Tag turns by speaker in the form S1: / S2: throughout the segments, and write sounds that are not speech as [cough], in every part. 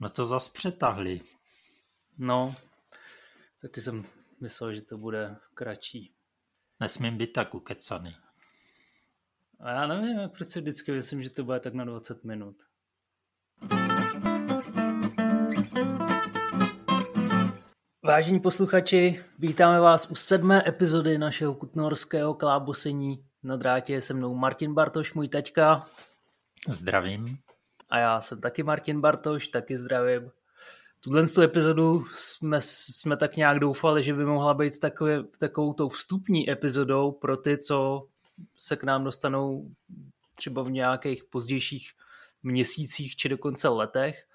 S1: No to zas přetahli.
S2: No, taky jsem myslel, že to bude kratší.
S1: Nesmím být tak ukecaný.
S2: A já nevím, proč si vždycky myslím, že to bude tak na 20 minut. Vážení posluchači, vítáme vás u sedmé epizody našeho kutnorského klábosení. Na drátě je se mnou Martin Bartoš, můj taťka.
S1: Zdravím.
S2: A já jsem taky Martin Bartoš, taky zdravím. Tuhle tu epizodu jsme, jsme tak nějak doufali, že by mohla být takové, takovou tou vstupní epizodou pro ty, co se k nám dostanou třeba v nějakých pozdějších měsících či dokonce letech,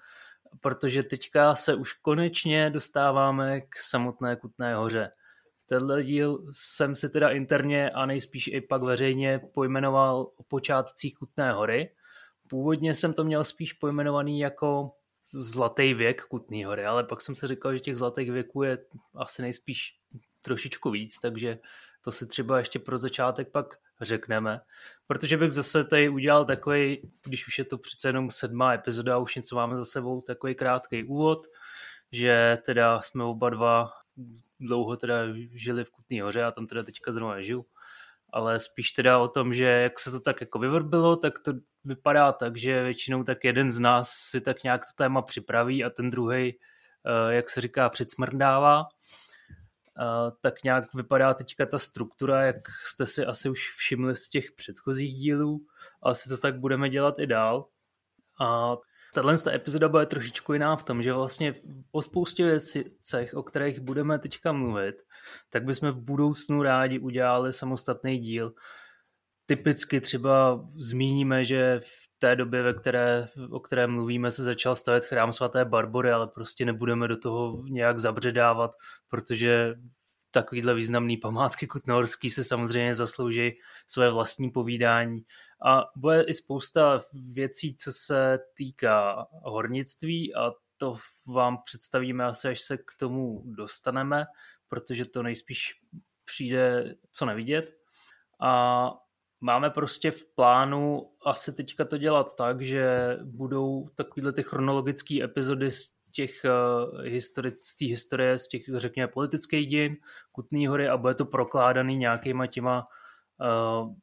S2: protože teďka se už konečně dostáváme k samotné Kutné hoře. Tenhle díl jsem si teda interně a nejspíš i pak veřejně pojmenoval o počátcích Kutné hory. Původně jsem to měl spíš pojmenovaný jako zlatý věk Kutné hory, ale pak jsem si říkal, že těch zlatých věků je asi nejspíš trošičku víc, takže to si třeba ještě pro začátek pak řekneme. Protože bych zase tady udělal takový, když už je to přece jenom sedmá epizoda a už něco máme za sebou, takový krátký úvod, že teda jsme oba dva dlouho teda žili v Kutný hoře a tam teda teďka zrovna žiju, ale spíš teda o tom, že jak se to tak jako vyvrbilo, tak to vypadá tak, že většinou tak jeden z nás si tak nějak to téma připraví a ten druhý, eh, jak se říká, předsmrdává tak nějak vypadá teďka ta struktura, jak jste si asi už všimli z těch předchozích dílů. Asi to tak budeme dělat i dál. A tahle epizoda bude trošičku jiná v tom, že vlastně o spoustě věcech, o kterých budeme teďka mluvit, tak bychom v budoucnu rádi udělali samostatný díl. Typicky třeba zmíníme, že v té době, ve které, o které mluvíme, se začal stavět chrám svaté Barbory, ale prostě nebudeme do toho nějak zabředávat, protože takovýhle významný památky kutnohorský se samozřejmě zaslouží své vlastní povídání. A bude i spousta věcí, co se týká hornictví a to vám představíme asi, až se k tomu dostaneme, protože to nejspíš přijde co nevidět. A máme prostě v plánu asi teďka to dělat tak, že budou takovýhle ty chronologické epizody z těch uh, historic, z té historie, z těch, řekněme, politických dějin Kutný hory a bude to prokládaný nějakýma těma uh,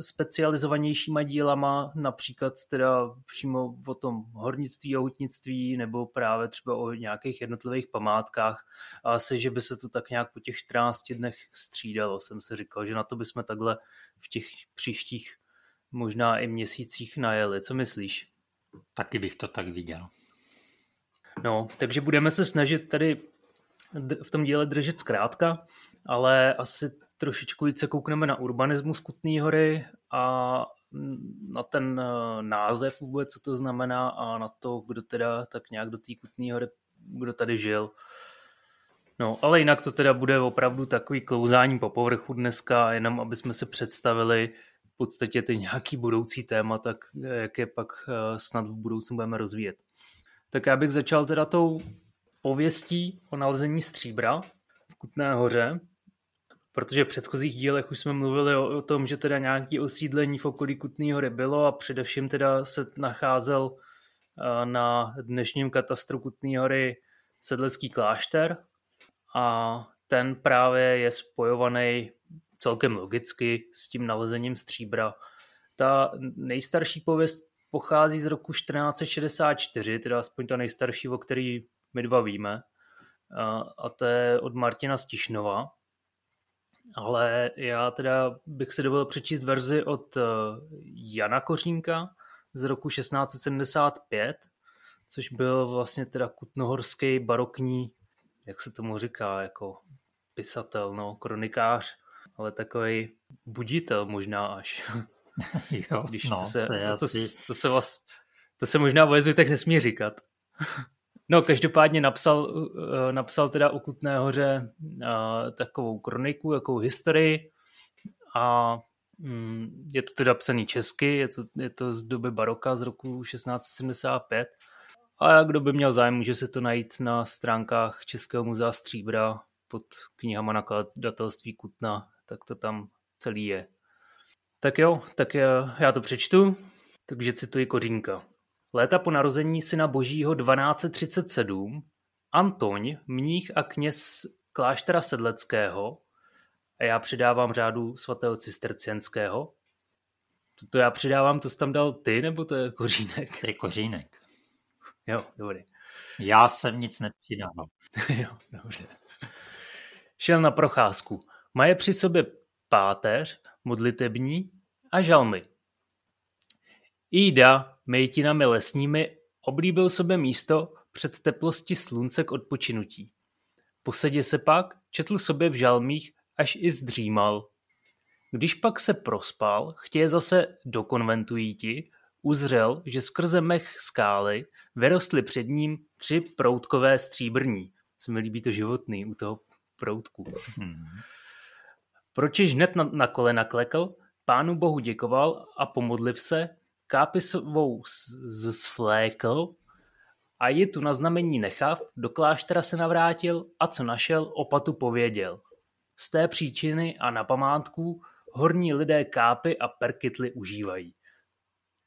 S2: specializovanějšíma dílama, například teda přímo o tom hornictví a hutnictví nebo právě třeba o nějakých jednotlivých památkách. A asi, že by se to tak nějak po těch 14 dnech střídalo, jsem si říkal, že na to bychom takhle v těch příštích možná i měsících najeli. Co myslíš?
S1: Taky bych to tak viděl.
S2: No, takže budeme se snažit tady v tom díle držet zkrátka, ale asi trošičku více koukneme na urbanismus Kutné hory a na ten eh, název vůbec, co to znamená a na to, kdo teda tak nějak do té Kutné hory, kdo tady žil. No, ale jinak to teda bude opravdu takový klouzání po povrchu dneska, jenom aby jsme se představili v podstatě ty nějaký budoucí téma, tak jak je pak eh, snad v budoucnu budeme rozvíjet. Tak já bych začal teda tou pověstí o nalezení stříbra v Kutné hoře, protože v předchozích dílech už jsme mluvili o, o tom, že teda nějaké osídlení v okolí Kutné hory bylo a především teda se nacházel eh, na dnešním katastru Kutné hory sedlecký klášter a ten právě je spojovaný celkem logicky s tím nalezením stříbra. Ta nejstarší pověst pochází z roku 1464, teda aspoň ta nejstarší, o který my dva víme. A to je od Martina Stišnova. Ale já teda bych si dovolil přečíst verzi od eh, Jana Kořínka z roku 1675, což byl vlastně teda kutnohorský barokní, jak se tomu říká, jako pisatel, no, kronikář, ale takový buditel možná až. [laughs]
S1: jo, Když no, to se,
S2: to, to, to, se vás, to se možná o tak nesmí říkat. No, každopádně napsal, eh, napsal teda o Kutné hoře eh, takovou kroniku, jakou historii a mm, je to teda psaný česky, je to, je to z doby baroka z roku 1675 a kdo by měl zájem, může se to najít na stránkách Českého muzea Stříbra pod knihama nakladatelství Kutna, tak to tam celý je. Tak jo, tak já to přečtu, takže cituji Kořínka. Léta po narození syna božího 1237 Antoň, mních a kněz kláštera sedleckého, a já přidávám řádu svatého cistercienského, to, to já přidávám, to jsi tam dal ty, nebo to je kořínek?
S1: To je kořínek.
S2: Jo, dobrý.
S1: Já jsem nic nepřidával. [laughs]
S2: jo, dobře. Šel na procházku. Maje při sobě páteř, modlitební a žalmy. Jída mejtinami lesními oblíbil sobě místo před teplosti slunce k odpočinutí. Posedě se pak četl sobě v žalmích, až i zdřímal. Když pak se prospal, chtěje zase do konventu jíti, uzřel, že skrze mech skály vyrostly před ním tři proutkové stříbrní. Co mi líbí to životný u toho proutku. Hmm. Pročiž hned na, na kolena klekl, pánu bohu děkoval a pomodliv se, kápisovou zflékl a ji tu na znamení nechav, do kláštera se navrátil a co našel, opatu pověděl. Z té příčiny a na památku horní lidé kápy a perkytly užívají.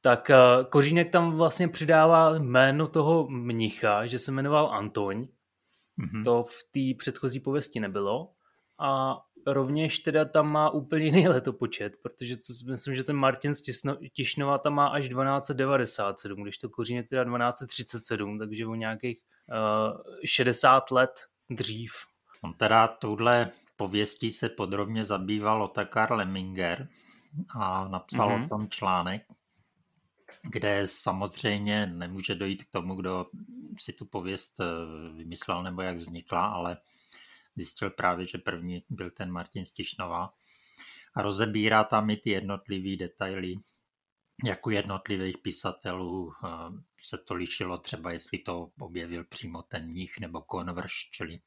S2: Tak eh, Kořínek tam vlastně přidává jméno toho mnicha, že se jmenoval Antoň. Mm-hmm. To v té předchozí pověsti nebylo. A rovněž teda tam má úplně jiný [laughs] letopočet, protože to, myslím, že ten Martin z Tišnova tam má až 1297, když to Kořínek teda 1237, takže o nějakých uh, eh, 60 let dřív.
S1: On teda touhle pověstí se podrobně zabýval Otakar Lemminger a napsal mm-hmm. o tom článek, kde samozřejmě nemůže dojít k tomu, kdo si tu pověst eh, vymyslel nebo jak vznikla, ale zjistil právě, že první byl ten Martin Stišnova a rozebírá tam i ty jednotlivé detaily, jak u jednotlivých pisatelů eh, se to lišilo třeba, jestli to objevil přímo ten mních nebo konvrš, čili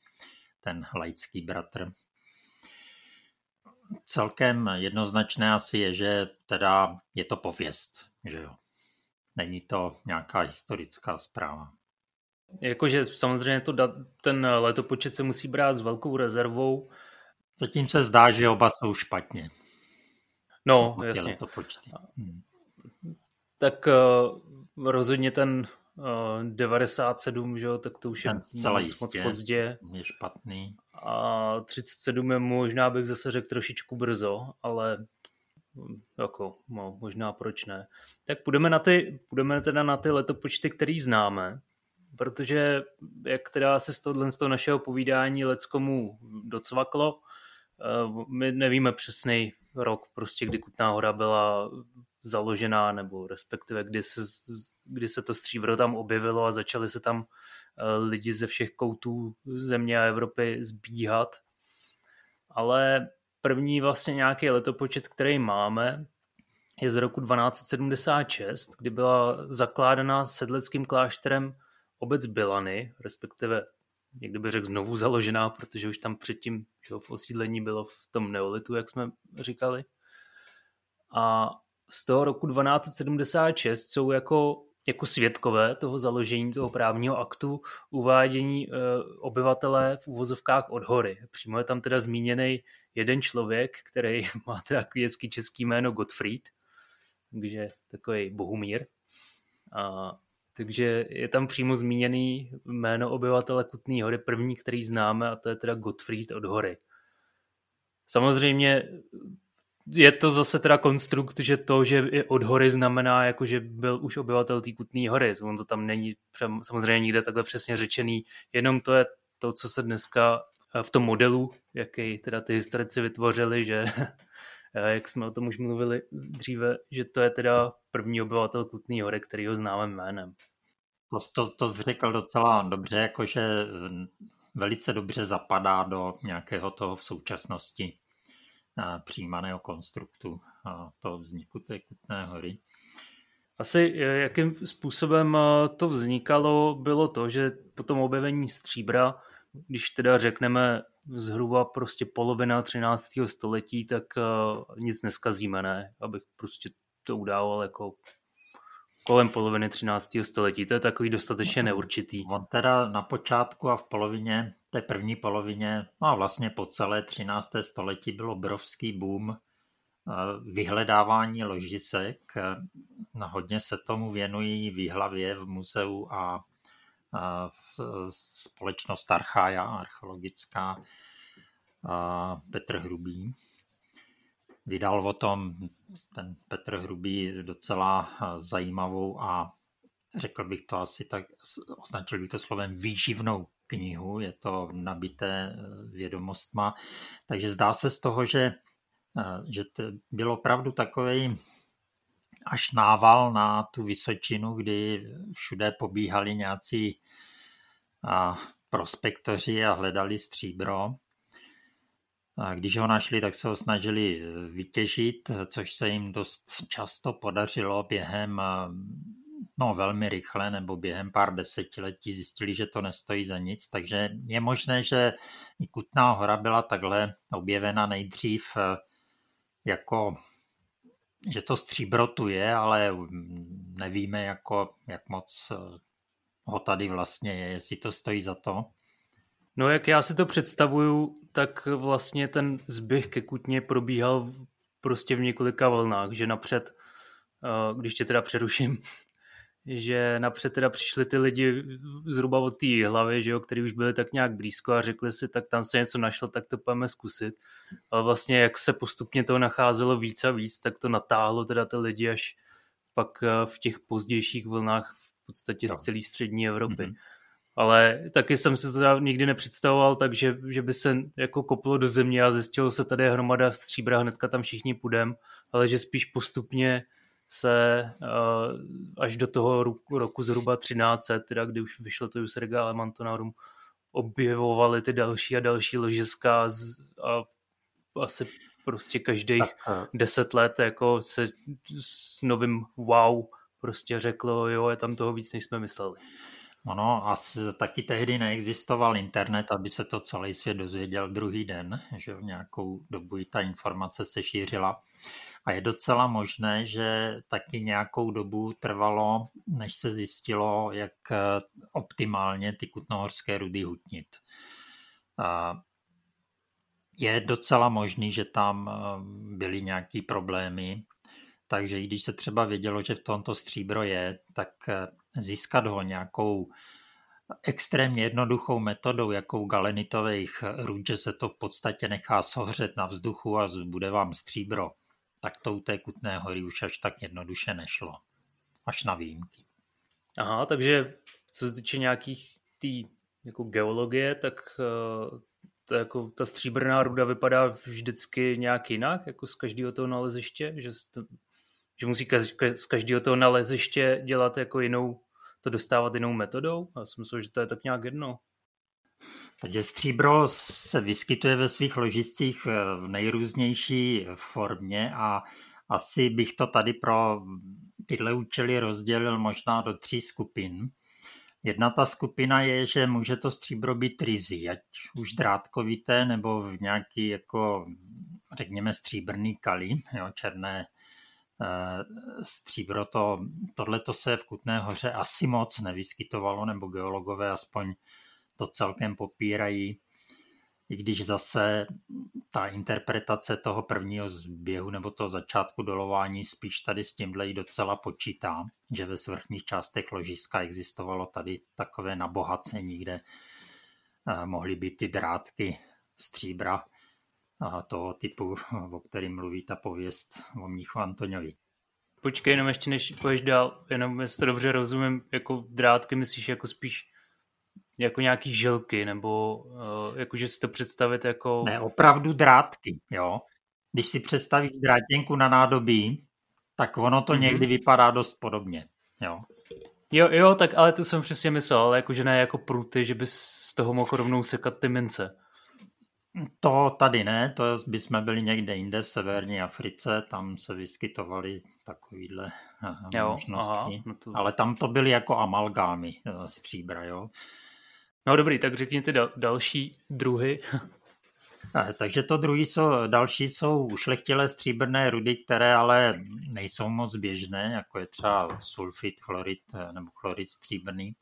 S1: ten laický bratr. Celkem jednoznačné asi je, že teda je to pověst, že jo. Není to nějaká historická zpráva.
S2: Jakože samozřejmě to ten letopočet se musí brát s velkou rezervou.
S1: Zatím se zdá, že oba jsou špatně.
S2: No, jasně. Letopočty. Hmm. Tak uh, rozhodně ten uh, 97, že jo, tak to už je moc, moc pozdě.
S1: Je špatný.
S2: A 37 je možná bych zase řekl trošičku brzo, ale jako, no, možná proč ne. Tak půjdeme, na ty, půjdeme teda na ty letopočty, který známe protože jak teda se z tohohle z toho našeho povídání leckomu docvaklo, eh, my nevíme přesný rok, prostě kdy Kutná hora byla založená, nebo respektive kdy se, kdy se to stříbro tam objevilo a začali se tam eh, lidi ze všech koutů země a Evropy zbíhat. Ale první vlastně nějaký letopočet, který máme, je z roku 1276, kdy byla zakládaná sedleckým klášterem obec Bylany, respektive někdo by řekl znovu založená, protože už tam předtím že v osídlení bylo v tom neolitu, jak jsme říkali. A z toho roku 1276 jsou jako, jako svědkové toho založení toho právního aktu uvádění e, obyvatele v úvozovkách od hory. Přímo je tam teda zmíněný jeden člověk, který [laughs] má takový hezký český jméno Gottfried, takže takový bohumír. A takže je tam přímo zmíněný jméno obyvatele Kutné hory, první, který známe, a to je teda Gottfried od hory. Samozřejmě je to zase teda konstrukt, že to, že je od hory znamená, jako že byl už obyvatel té Kutné hory. On to tam není samozřejmě nikde takhle přesně řečený, jenom to je to, co se dneska v tom modelu, jaký teda ty historici vytvořili, že [laughs] jak jsme o tom už mluvili dříve, že to je teda první obyvatel Kutné hory, který ho známe jménem.
S1: To, to, to řekl docela dobře, jakože velice dobře zapadá do nějakého toho v současnosti přijímaného konstruktu toho vzniku té Kutné hory.
S2: Asi jakým způsobem to vznikalo, bylo to, že po tom objevení stříbra, když teda řekneme zhruba prostě polovina 13. století, tak nic neskazíme, ne? Abych prostě to udával jako kolem poloviny 13. století. To je takový dostatečně neurčitý.
S1: On teda na počátku a v polovině, té první polovině, no a vlastně po celé 13. století byl obrovský boom vyhledávání ložisek. Hodně se tomu věnují v Jihlavě v muzeu a společnost Archaja, archeologická, Petr Hrubý. Vydal o tom ten Petr Hrubý docela zajímavou a řekl bych to asi tak, označil bych to slovem výživnou knihu, je to nabité vědomostma, takže zdá se z toho, že, že to bylo opravdu takový až nával na tu Vysočinu, kdy všude pobíhali nějací prospektoři a hledali stříbro. A když ho našli, tak se ho snažili e, vytěžit, což se jim dost často podařilo během, no velmi rychle, nebo během pár desetiletí zjistili, že to nestojí za nic. Takže je možné, že i Kutná hora byla takhle objevena nejdřív e, jako že to stříbro tu je, ale nevíme, jako, jak moc ho tady vlastně je, jestli to stojí za to.
S2: No jak já si to představuju, tak vlastně ten zběh ke Kutně probíhal prostě v několika vlnách, že napřed, eh, když tě teda přeruším, [laughs] že napřed teda přišli ty lidi zhruba od té hlavy, že jo, který už byli tak nějak blízko a řekli si, tak tam se něco našlo, tak to pojďme zkusit. Ale vlastně jak se postupně toho nacházelo víc a víc, tak to natáhlo teda ty lidi až pak eh, v těch pozdějších vlnách v podstatě no. z celé střední Evropy. Mm-hmm. Ale taky jsem si to teda nikdy nepředstavoval, takže že by se jako koplo do země a zjistilo se tady je hromada stříbra, hnedka tam všichni půjdem, ale že spíš postupně se uh, až do toho roku, roku zhruba 13, teda kdy už vyšlo to Jusrega Alemantonarum, objevovaly ty další a další ložiska a asi prostě každých deset let jako se s novým wow prostě řeklo, jo, je tam toho víc, než jsme mysleli.
S1: Ono, asi taky tehdy neexistoval internet, aby se to celý svět dozvěděl druhý den, že v nějakou dobu ta informace se šířila. A je docela možné, že taky nějakou dobu trvalo, než se zjistilo, jak eh, optimálně ty kutnohorské rudy hutnit. Je docela možný, že tam eh, byly nějaké problémy, takže i když se třeba vědělo, že v tomto stříbro je, tak eh, získat ho nějakou extrémně jednoduchou metodou, jakou galenitových růd, že se to v podstatě nechá sohřet na vzduchu a bude vám stříbro, tak to u té Kutné hory už až tak jednoduše nešlo. Až na výjimky.
S2: Aha, takže co se týče nějakých tý jako geologie, tak uh, to jako ta stříbrná ruda vypadá vždycky nějak jinak, jako z každého toho naleziště, že, že musí z každého toho naleziště dělat jako jinou to dostávat jinou metodou? Já si myslím, že to je tak nějak jedno.
S1: Takže stříbro se vyskytuje ve svých ložiscích eh, v nejrůznější formě a asi bych to tady pro tyhle účely rozdělil možná do tří skupin. Jedna ta skupina je, že může to stříbro být rizí, ať už drátkovité nebo v nějaký jako řekněme stříbrný kali, jo, černé stříbro, to, tohle se v Kutné hoře asi moc nevyskytovalo, nebo geologové aspoň to celkem popírají, i když zase ta interpretace toho prvního zběhu nebo toho začátku dolování spíš tady s tímhle i docela počítá, že ve svrchních částech ložiska existovalo tady takové nabohacení, kde eh, mohly být ty drátky stříbra toho typu, o kterým mluví ta pověst o mnichu Antoňovi.
S2: Počkej, jenom ještě než půjdeš dál, jenom jestli to dobře rozumím, jako drátky myslíš jako spíš jako nějaký žilky, nebo uh, jakože si to představit jako...
S1: Ne, opravdu drátky, jo. Když si představíš drátěnku na nádobí, tak ono to mm-hmm. někdy vypadá dost podobně, jo.
S2: Jo, jo, tak ale tu jsem přesně myslel, ale jakože ne jako pruty, že bys z toho mohl rovnou sekat ty mince.
S1: To tady ne, to by jsme byli někde jinde v severní Africe, tam se vyskytovaly takovýhle eh, jo, možnosti, aha, no to... ale tam to byly jako amalgámy eh, stříbra, jo.
S2: No dobrý, tak řekněte dal, další druhy.
S1: Eh, takže to druhý jsou, další jsou ušlechtilé stříbrné rudy, které ale nejsou moc běžné, jako je třeba sulfit, chlorid nebo chlorid stříbrný.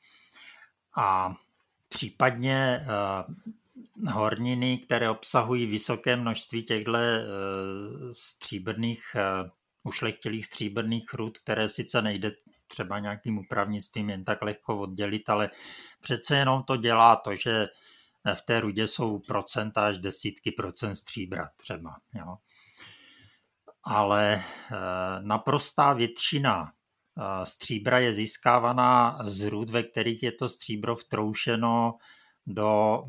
S1: A případně horniny, které obsahují vysoké množství těchto stříbrných, ušlechtilých stříbrných rud, které sice nejde třeba nějakým upravnictvím jen tak lehko oddělit, ale přece jenom to dělá to, že v té rudě jsou procenta až desítky procent stříbra třeba. Jo. Ale eh, naprostá většina eh, stříbra je získávaná z rud, ve kterých je to stříbro vtroušeno do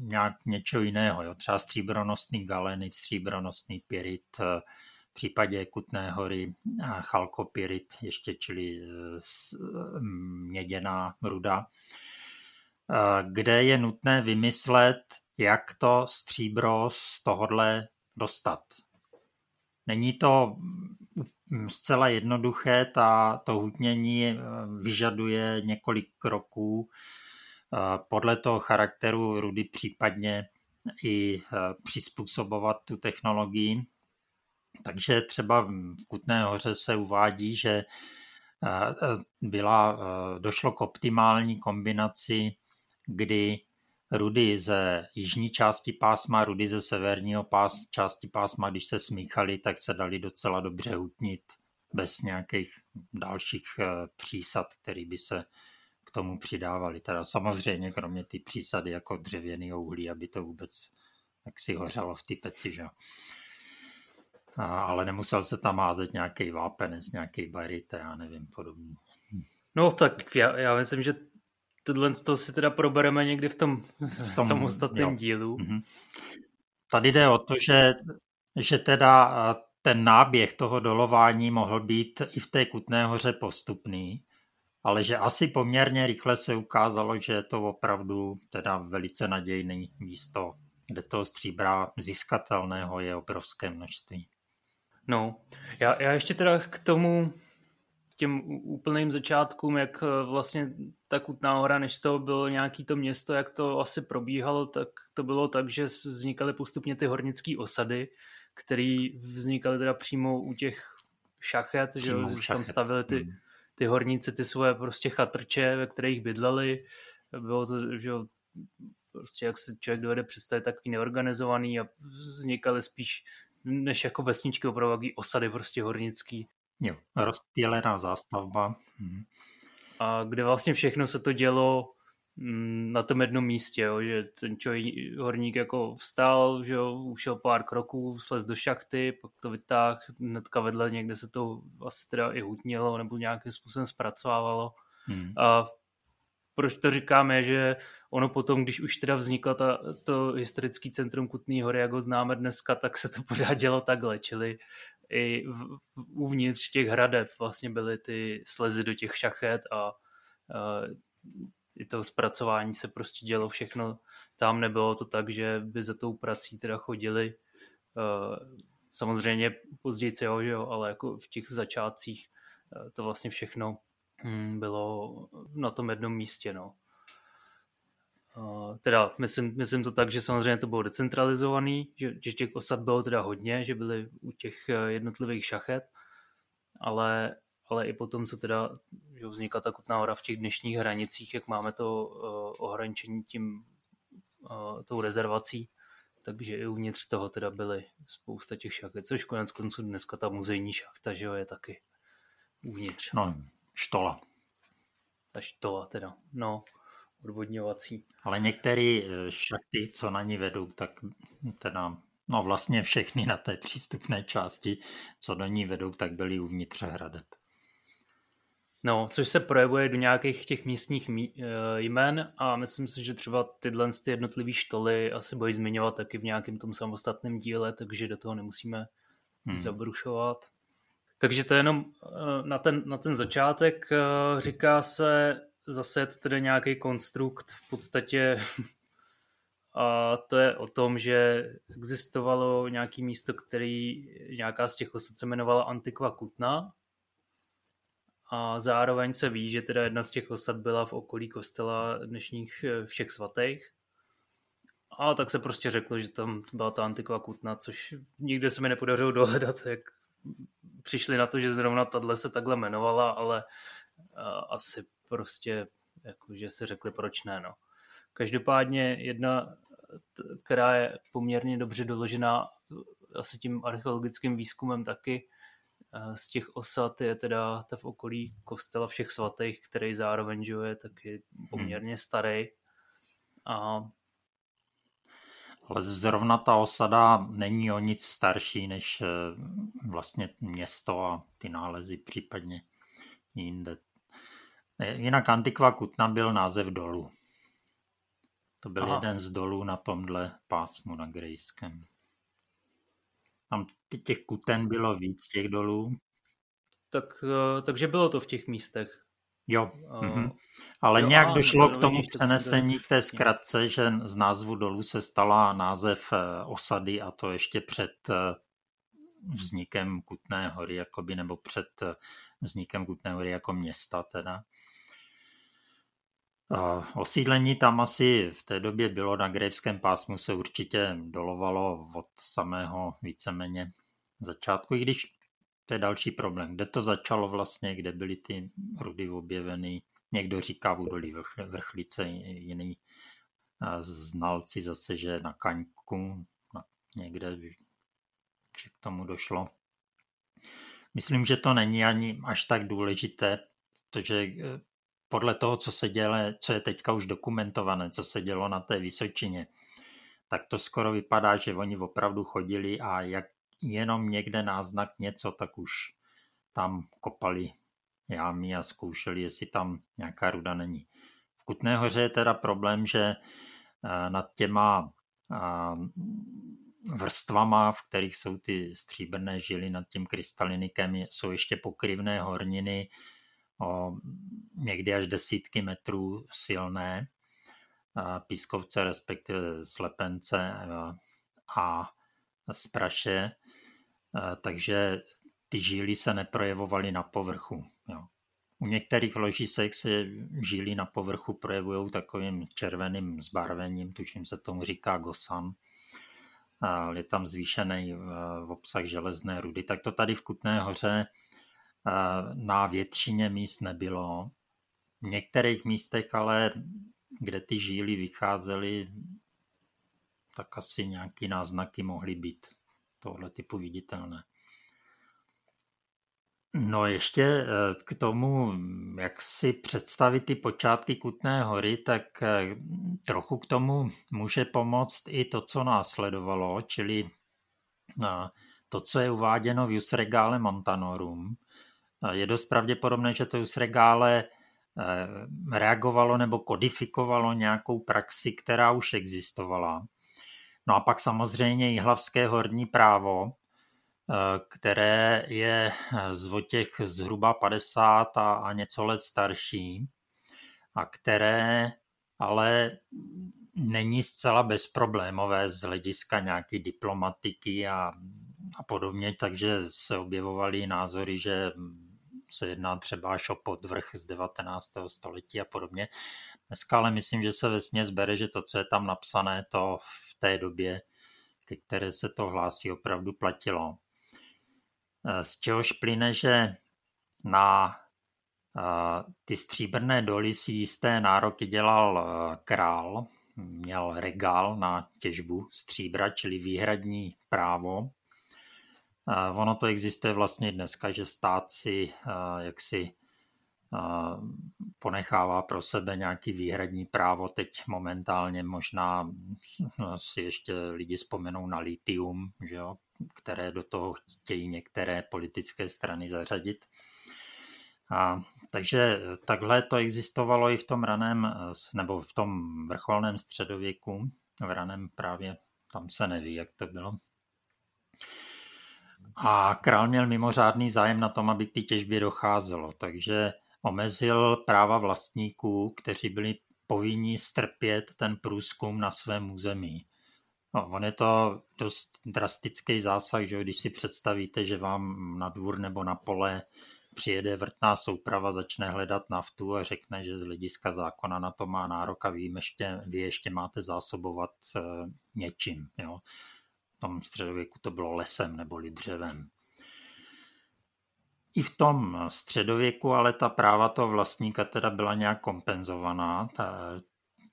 S1: nějak něčeho jiného. Jo. Třeba stříbronostný galenit, stříbronostný pyrit, eh, v případě Kutné hory chalkopyrit, ještě čili měděná ruda kde je nutné vymyslet, jak to stříbro z tohohle dostat. Není to zcela jednoduché, ta, to hutnění eh, vyžaduje několik kroků eh, podle toho charakteru rudy případně i eh, přizpůsobovat tu technologii. Takže třeba v Kutné hoře se uvádí, že byla, došlo k optimální kombinaci kdy rudy ze jižní části pásma, rudy ze severního pás, části pásma, když se smíchaly, tak se dali docela dobře hutnit bez nějakých dalších eh, přísad, které by se tomu přidávali. Teda samozřejmě kromě ty přísady jako dřevěný uhlí, aby to vůbec jak si hořelo v té peci, že? A, ale nemusel se tam házet nějaký vápenec, nějaký barit, já nevím, podobný.
S2: No tak já, já myslím, že tohle to si teda probereme někdy v tom, v [laughs] tom samostatném jo. dílu. Mm-hmm.
S1: Tady jde o to, že, že teda ten náběh toho dolování mohl být i v té Kutné hoře postupný, ale že asi poměrně rychle se ukázalo, že je to opravdu teda velice nadějný místo, kde toho stříbra získatelného je obrovské množství.
S2: No, já, já ještě teda k tomu těm úplným začátkům, jak eh, vlastně ta Kutná hora, než to bylo nějaký to město, jak to asi probíhalo, tak to bylo tak, že vznikaly postupně ty hornické osady, které vznikaly teda přímo u těch šachet, že šachet. tam stavili ty, hmm. Ty horníci ty svoje prostě chatrče, ve kterých bydleli. Bylo to, že prostě jak se člověk dovede představit, takový neorganizovaný a vznikaly spíš než jako vesničky, opravdu osady prostě hornický.
S1: Jo, rozpělená zástavba. Hmm.
S2: A kde vlastně všechno se to dělo na tom jednom místě, jo, že ten člověk, horník jako vstal, že jo, ušel pár kroků, slez do šachty, pak to vytáhl, hnedka vedle někde se to asi teda i hutnilo nebo nějakým způsobem zpracovávalo. Hmm. A proč to říkáme, že ono potom, když už teda vznikla ta, to historický centrum Kutný hory, jak ho známe dneska, tak se to pořád dělo takhle, čili i v, uvnitř těch hradeb vlastně byly ty slezy do těch šachet a, a i to zpracování se prostě dělo všechno. Tam nebylo to tak, že by za tou prací teda chodili samozřejmě později, jo, jo, ale jako v těch začátcích to vlastně všechno hm, bylo na tom jednom místě. No. Uh, teda myslím, myslím to tak, že samozřejmě to bylo decentralizovaný, že, že těch osad bylo teda hodně, že byly u těch eh, jednotlivých šachet, ale, ale i potom, co teda že vznikla ta Kutná hora v těch dnešních hranicích, jak máme to uh, ohraničení tím uh, tou rezervací, takže i uvnitř toho teda byly spousta těch šachet, což konec konců dneska ta muzejní šachta, že jo, je taky uvnitř.
S1: No, štola.
S2: Ta štola teda, no odvodňovací.
S1: Ale některé eh, šachty, co na ní vedou, tak teda, no vlastně všechny na té přístupné části, co do ní vedou, tak byly uvnitř hradeb.
S2: No, což se projevuje do nějakých těch místních mí, eh, jmen a myslím si, že třeba tyhle ty jednotlivé štoly asi bojí zmiňovat taky v nějakém tom samostatném díle, takže do toho nemusíme hmm. zabrušovat. Takže to je jenom eh, na ten, na ten začátek. Říká se zase je to tedy nějaký konstrukt v podstatě [laughs] a to je o tom, že existovalo nějaký místo, který nějaká z těch osad se jmenovala Antikva Kutna a zároveň se ví, že teda jedna z těch osad byla v okolí kostela dnešních eh, všech svatých. A tak se prostě řeklo, že tam byla ta Antikva Kutna, což nikde se mi nepodařilo dohledat, jak přišli na to, že zrovna tahle se takhle jmenovala, ale eh, asi prostě jakože si řekli, proč ne. No. Každopádně jedna která je poměrně dobře doložená asi tím archeologickým výzkumem taky. Z těch osad je teda ta v okolí kostela všech svatých, který zároveň že je taky poměrně starý. A
S1: ale zrovna ta osada není o nic starší než eh, vlastně město a ty nálezy případně jinde. Jinak Antikva Kutna byl název dolu. To byl Aha. jeden z dolů na tomhle pásmu na Grejském. Tam těch kuten bylo víc, těch dolů.
S2: Tak, eh, takže bylo to v těch místech.
S1: Jo. Uh, mm-hmm. Ale jo, nějak došlo k tomu přenesení k té zkratce, že z názvu dolů se stala název eh, osady a to ještě před vznikem Kutné hory, jakoby, nebo před vznikem Kutné hory jako města teda. Osídlení tam asi v té době bylo na Grejvském pásmu se určitě dolovalo od samého víceméně začátku, i když to je další problém. Kde to začalo vlastně, kde byly ty rudy objeveny? Někdo říká v údolí vrchlice, jiný znalci zase, že na Kaňku, někde, že k tomu došlo. Myslím, že to není ani až tak důležité, protože e, podle toho, co se děle, co je teďka už dokumentované, co se dělo na té Vysočině, tak to skoro vypadá, že oni opravdu chodili a jak jenom někde náznak něco, tak už tam kopali jámy a zkoušeli, jestli tam nějaká ruda není. V Kutné hoře je teda problém, že eh, nad těma eh, vrstvama, v kterých jsou ty stříbrné žily nad tím krystalinikem, jsou ještě pokryvné horniny o někdy až desítky metrů silné, eh, pískovce, respektive slepence a spraše, takže ty žíly se neprojevovaly na povrchu. Jo. U některých ložisek se žíly na povrchu projevují takovým červeným zbarvením, tuším se tomu říká gosan. Je tam zvýšený e, obsah železné rudy. Tak to tady v Kutné hoře e, na většině míst nebylo. V některých místech ale, kde ty žíly vycházely, tak asi nějaký náznaky mohly být tohle typu viditelné. No ještě eh, k tomu, jak si představit ty počátky Kutné hory, tak eh, trochu k tomu může pomoct i to, co následovalo, čili eh, to, co je uváděno v Jusregale Montanorum. Je dost pravděpodobné, že to Jusregale reagovalo nebo kodifikovalo nějakou praxi, která už existovala. No a pak samozřejmě Jihlavské horní právo, eh, které je z těch zhruba 50 a, a něco let starší a které ale není zcela bezproblémové z hlediska nějaké diplomatiky a, a podobně, takže se objevovaly názory, že se jedná třeba až o podvrh z 19. století a podobně. Dneska ale myslím, že se ve bere, že to, co je tam napsané, to v té době, ke které se to hlásí, opravdu platilo. Eh, z čehož plyne, že na eh, ty stříbrné doly si jisté nároky dělal eh, král, měl regál na těžbu stříbra, čili výhradní právo. Ono to existuje vlastně dneska, že stát si jaksi ponechává pro sebe nějaký výhradní právo. Teď momentálně možná si ještě lidi vzpomenou na litium, že jo, které do toho chtějí některé politické strany zařadit. A, takže takhle to existovalo i v tom raném, nebo v tom vrcholném středověku, v raném právě tam se neví, jak to bylo. A král měl mimořádný zájem na tom, aby k té těžbě docházelo, takže omezil práva vlastníků, kteří byli povinni strpět ten průzkum na svém území. No, on je to dost drastický zásah, že když si představíte, že vám na dvůr nebo na pole přijede vrtná souprava, začne hledat naftu a řekne, že z hlediska zákona na to má nárok a vy ještě, vy ještě máte zásobovat e, něčím. Jo. V tom středověku to bylo lesem neboli dřevem i v tom středověku, ale ta práva toho vlastníka teda byla nějak kompenzovaná. Ta,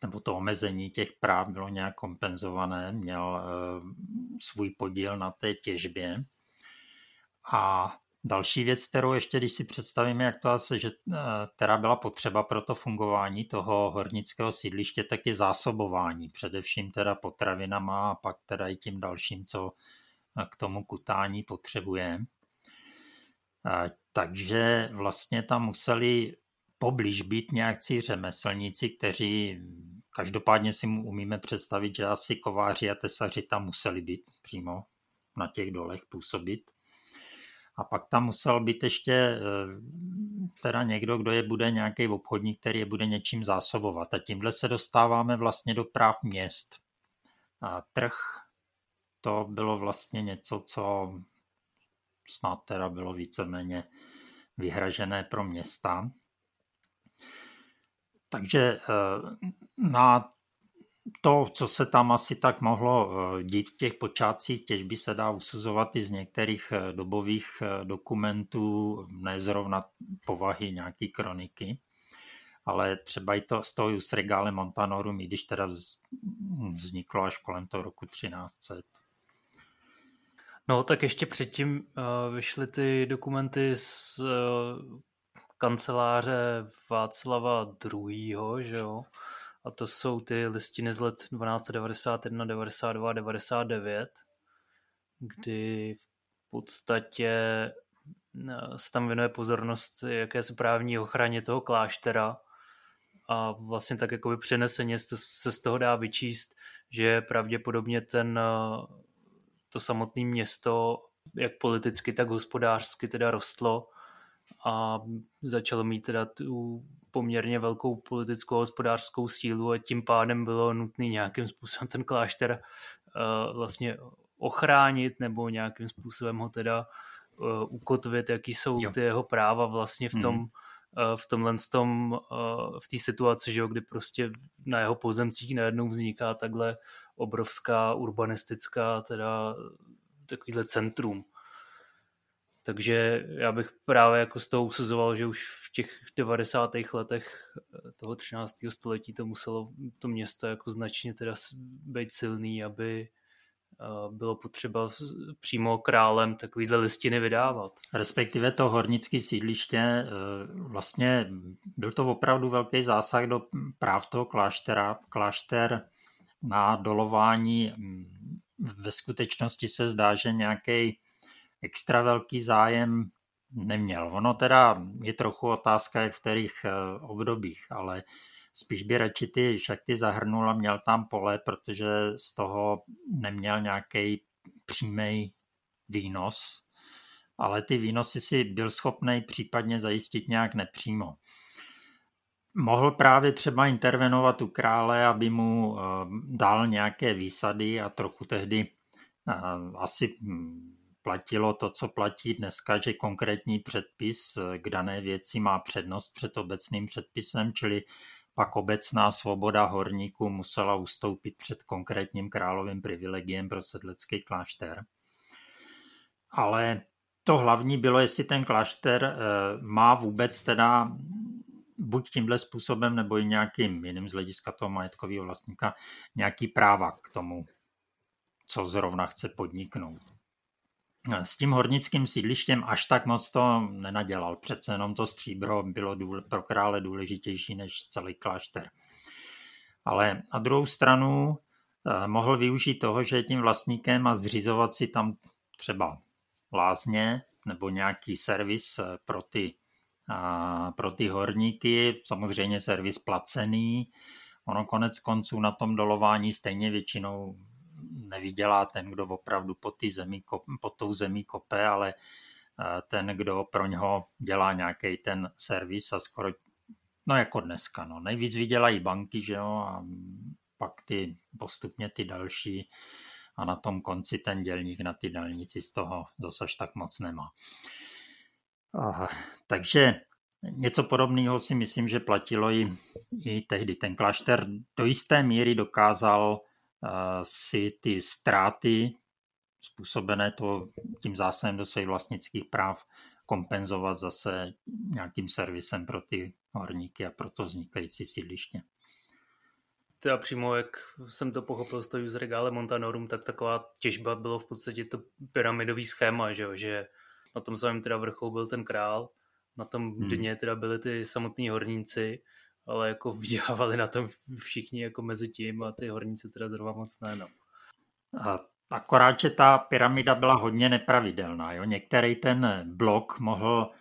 S1: nebo to omezení těch práv bylo nějak kompenzované, měl svůj podíl na té těžbě. A další věc, kterou ještě, když si představíme, jak to asi, že která byla potřeba pro to fungování toho hornického sídliště, tak je zásobování, především teda potravinama a pak teda i tím dalším, co k tomu kutání potřebuje. Takže vlastně tam museli poblíž být nějakcí řemeslníci, kteří každopádně si umíme představit, že asi kováři a tesaři tam museli být přímo na těch dolech působit. A pak tam musel být ještě eh, teda někdo, kdo je bude nějaký obchodník, který je bude něčím zásobovat. A tímhle se dostáváme vlastně do práv měst. A trh to bylo vlastně něco, co snad teda bylo víceméně vyhražené pro města. Takže eh, na to, co se tam asi tak mohlo eh, dít v těch počátcích těžby, se dá usuzovat i z některých eh, dobových dokumentů, ne zrovna povahy nějaký kroniky, ale třeba i to z toho Jus Regale Montanorum, i když teda vzniklo až kolem toho roku 1300.
S2: No, tak ještě předtím uh, vyšly ty dokumenty z uh, kanceláře Václava II., že jo? A to jsou ty listiny z let 1291, 92, 99, kdy v podstatě se tam věnuje pozornost jakési právní ochraně toho kláštera a vlastně tak jakoby přeneseně se z toho dá vyčíst, že pravděpodobně ten to samotné město jak politicky, tak hospodářsky teda rostlo a začalo mít teda tu poměrně velkou politickou hospodářskou sílu a tím pádem bylo nutné nějakým způsobem ten klášter uh, vlastně ochránit nebo nějakým způsobem ho teda uh, ukotvit, jaký jsou jo. ty jeho práva vlastně v tom, mm. Uh, v tomhle tom, uh, v té situaci, že jo, kdy prostě na jeho pozemcích najednou vzniká takhle obrovská urbanistická teda takovýhle centrum. Takže já bych právě jako z toho usuzoval, že už v těch 90. letech toho 13. století to muselo to město jako značně teda být silný, aby bylo potřeba přímo králem takovýhle listiny vydávat.
S1: Respektive to hornické sídliště, e, vlastně byl to opravdu velký zásah do práv toho kláštera. Klášter na dolování ve skutečnosti se zdá, že nějaký extra velký zájem neměl. Ono teda je trochu otázka, jak v kterých eh, obdobích, ale spíš by radši ty šachty zahrnul a měl tam pole, protože z toho neměl nějaký přímý výnos, ale ty výnosy si byl schopný případně zajistit nějak nepřímo. Mohl právě třeba intervenovat u krále, aby mu eh, dal nějaké výsady a trochu tehdy eh, asi hm, platilo to, co platí dneska, že konkrétní předpis k dané věci má přednost před obecným předpisem, čili pak obecná svoboda horníků musela ustoupit před konkrétním královým privilegiem pro sedlecký klášter. Ale to hlavní bylo, jestli ten klášter eh, má vůbec teda buď tímhle způsobem, nebo i nějakým jiným z hlediska toho majetkového vlastníka, nějaký práva k tomu, co zrovna chce podniknout s tím hornickým sídlištěm až tak moc to nenadělal. Přece jenom to stříbro bylo pro krále důležitější než celý klášter. Ale na druhou stranu eh, mohl využít toho, že je tím vlastníkem a zřizovat si tam třeba lázně nebo nějaký servis eh, pro ty, pro ty horníky, samozřejmě servis placený. Ono konec konců na tom dolování stejně většinou nevydělá ten, kdo opravdu pod, ty zemi, pod tou zemí kope, ale eh, ten, kdo pro něho dělá nějaký ten servis a skoro, no jako dneska, no. Nejvíc vydělají banky, že jo, a pak ty postupně ty další a na tom konci ten dělník na ty dálnici z toho zase až tak moc nemá. Aha, takže něco podobného si myslím, že platilo i, i tehdy. Ten klášter do jisté míry dokázal si ty ztráty způsobené to tím zásahem do svých vlastnických práv kompenzovat zase nějakým servisem pro ty horníky a pro to vznikající sídliště.
S2: teda přímo, jak jsem to pochopil z toho user regále Montanorum, tak taková těžba bylo v podstatě to pyramidový schéma, že, jo? že na tom samém teda vrchu byl ten král, na tom hmm. dně teda byly ty samotní horníci, ale jako [laughs] vydělávali na tom všichni jako mezi tím a ty horníci teda zrovna moc ne. No.
S1: A akorát, že ta pyramida byla hodně nepravidelná. Jo? Některý ten blok mohl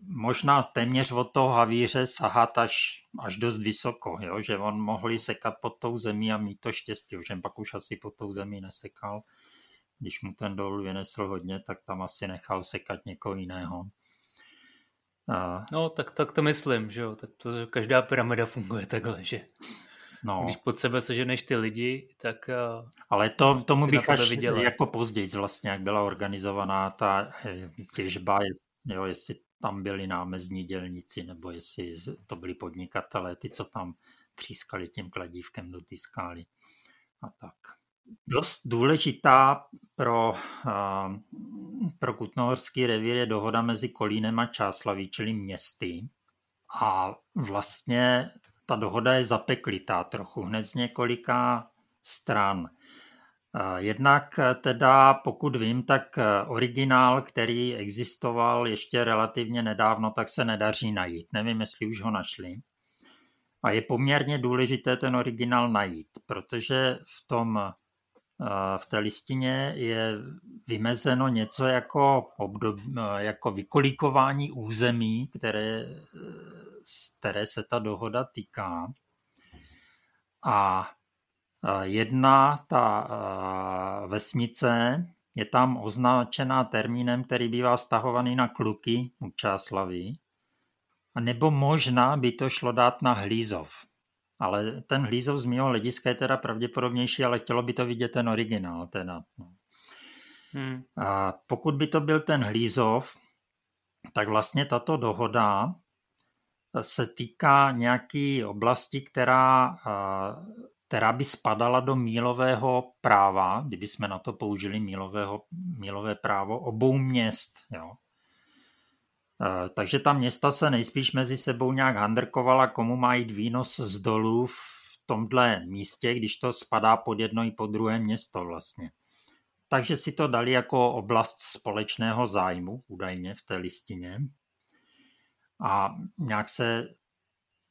S1: možná téměř od toho havíře sahat až, až dost vysoko, jo? že on mohli sekat pod tou zemí a mít to štěstí, že pak už asi pod tou zemí nesekal. Když mu ten dolů vynesl hodně, tak tam asi nechal sekat někoho jiného.
S2: A... No, tak, tak to myslím, že jo. Tak to, každá pyramida funguje takhle, že no. když pod sebe seženeš ty lidi, tak
S1: Ale to, tomu bych až viděla. jako později vlastně, jak byla organizovaná ta eh, těžba, jo, jestli tam byli námezní dělníci, nebo jestli to byli podnikatelé, ty, co tam třískali tím kladívkem do té skály a tak. Dost důležitá pro, pro Kutnohorský revír je dohoda mezi Kolínem a Čáslaví, čili městy. A vlastně ta dohoda je zapeklitá trochu, hned z několika stran. Jednak teda, pokud vím, tak originál, který existoval ještě relativně nedávno, tak se nedaří najít. Nevím, jestli už ho našli. A je poměrně důležité ten originál najít, protože v tom v té listině je vymezeno něco jako, obdob, jako vykolíkování území, které, které se ta dohoda týká. A Jedna ta vesnice je tam označená termínem, který bývá vztahovaný na kluky u Čáslavy. A nebo možná by to šlo dát na Hlízov. Ale ten Hlízov z mého hlediska je teda pravděpodobnější, ale chtělo by to vidět ten originál. Teda. No. Hmm. A pokud by to byl ten Hlízov, tak vlastně tato dohoda se týká nějaké oblasti, která která by spadala do mílového práva, kdyby jsme na to použili mílového, mílové právo obou měst. Jo. E, takže ta města se nejspíš mezi sebou nějak handrkovala, komu má jít výnos z dolů v tomhle místě, když to spadá pod jedno i pod druhé město vlastně. Takže si to dali jako oblast společného zájmu, údajně v té listině. A nějak se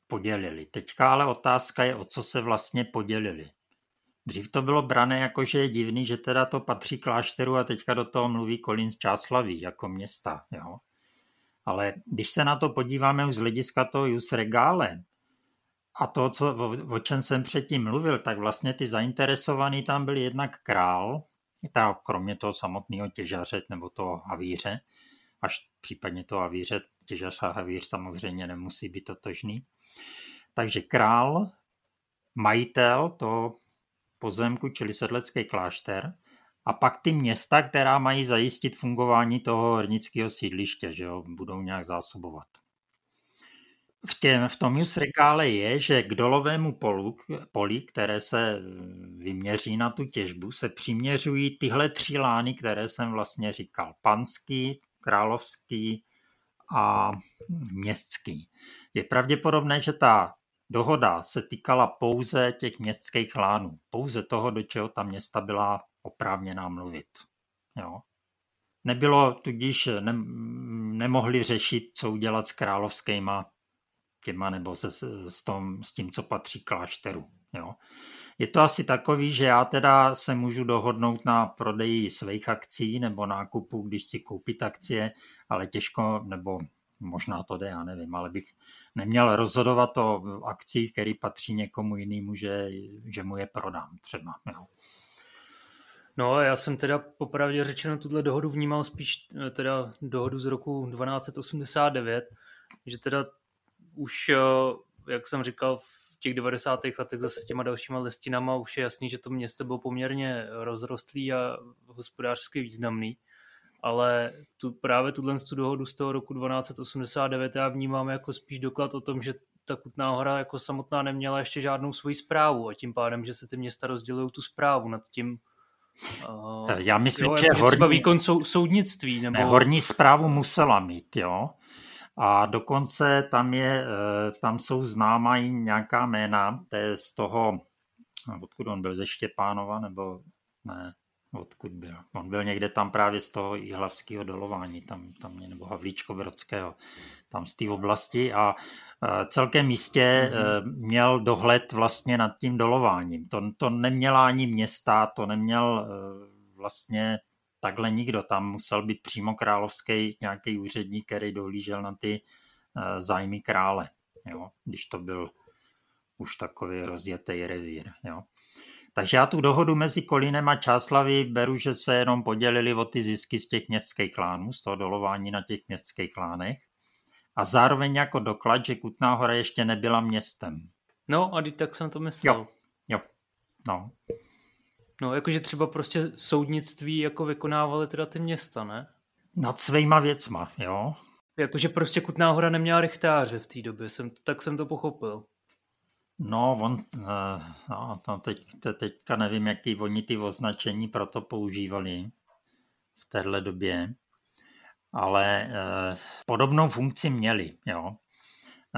S1: podělili. Teďka ale otázka je, o co se vlastně podělili. Dřív to bylo brané jako, že je divný, že teda to patří klášteru a teďka do toho mluví Kolín z Čáslaví jako města. Jo? Ale když se na to podíváme už z hlediska toho Jus Regále a to, co, o, o čem jsem předtím mluvil, tak vlastně ty zainteresovaný tam byl jednak král, teda kromě toho samotného těžaře nebo toho havíře, až případně toho havíře, těžař a havíř samozřejmě nemusí být totožný, takže král, majitel toho pozemku, čili sedlecký klášter, a pak ty města, která mají zajistit fungování toho hornického sídliště, že jo, budou nějak zásobovat. V, těm, v tom just regále je, že k dolovému polu, poli, které se vyměří na tu těžbu, se přiměřují tyhle tři lány, které jsem vlastně říkal. Panský, královský a městský. Je pravděpodobné, že ta Dohoda se týkala pouze těch městských lánů, pouze toho, do čeho ta města byla oprávněná mluvit. Jo. Nebylo tudíž, ne, nemohli řešit, co udělat s královskýma těma nebo se, s, tom, s tím, co patří klášteru. Jo. Je to asi takový, že já teda se můžu dohodnout na prodeji svých akcí nebo nákupu, když si koupit akcie, ale těžko, nebo možná to jde, já nevím, ale bych neměl rozhodovat o akcích, který patří někomu jinému, že, že mu je prodám třeba. Jo.
S2: No já jsem teda popravdě řečeno tuhle dohodu vnímal spíš eh, teda dohodu z roku 1289, že teda už, eh, jak jsem říkal, v těch 90. letech zase s těma dalšíma listinama už je jasný, že to město bylo poměrně rozrostlý a hospodářsky významný ale tu, právě tuhle tu dohodu z toho roku 1289 já vnímám jako spíš doklad o tom, že ta Kutná hora jako samotná neměla ještě žádnou svoji zprávu a tím pádem, že se ty města rozdělují tu zprávu nad tím,
S1: Uh, Já myslím, jo, že jako
S2: horní, výkon sou, soudnictví. Nebo...
S1: Ne, horní zprávu musela mít, jo. A dokonce tam, je, eh, tam jsou známá i nějaká jména, to je z toho, odkud on byl, ze Štěpánova, nebo ne, odkud byl. On byl někde tam právě z toho jihlavského dolování, tam, tam nebo Havlíčko Brodského, tam z té oblasti a eh, celkem místě mm-hmm. měl dohled vlastně nad tím dolováním. To, to neměla ani města, to neměl vlastně takhle nikdo. Tam musel být přímo královský nějaký úředník, který dohlížel na ty zájmy krále, jo? když to byl už takový rozjetý revír. Jo? Takže já tu dohodu mezi Kolínem a Čáslaví beru, že se jenom podělili o ty zisky z těch městských klánů, z toho dolování na těch městských klánech. A zároveň jako doklad, že Kutná hora ještě nebyla městem.
S2: No a tak jsem to myslel.
S1: Jo, jo. No.
S2: No, jakože třeba prostě soudnictví jako vykonávaly teda ty města, ne?
S1: Nad svýma věcma, jo.
S2: Jakože prostě Kutná hora neměla rychtáře v té době, jsem, tak jsem to pochopil.
S1: No, on, uh, no, to teď, te, teďka nevím, jaký oni ty označení pro to používali v téhle době, ale uh, podobnou funkci měli, jo.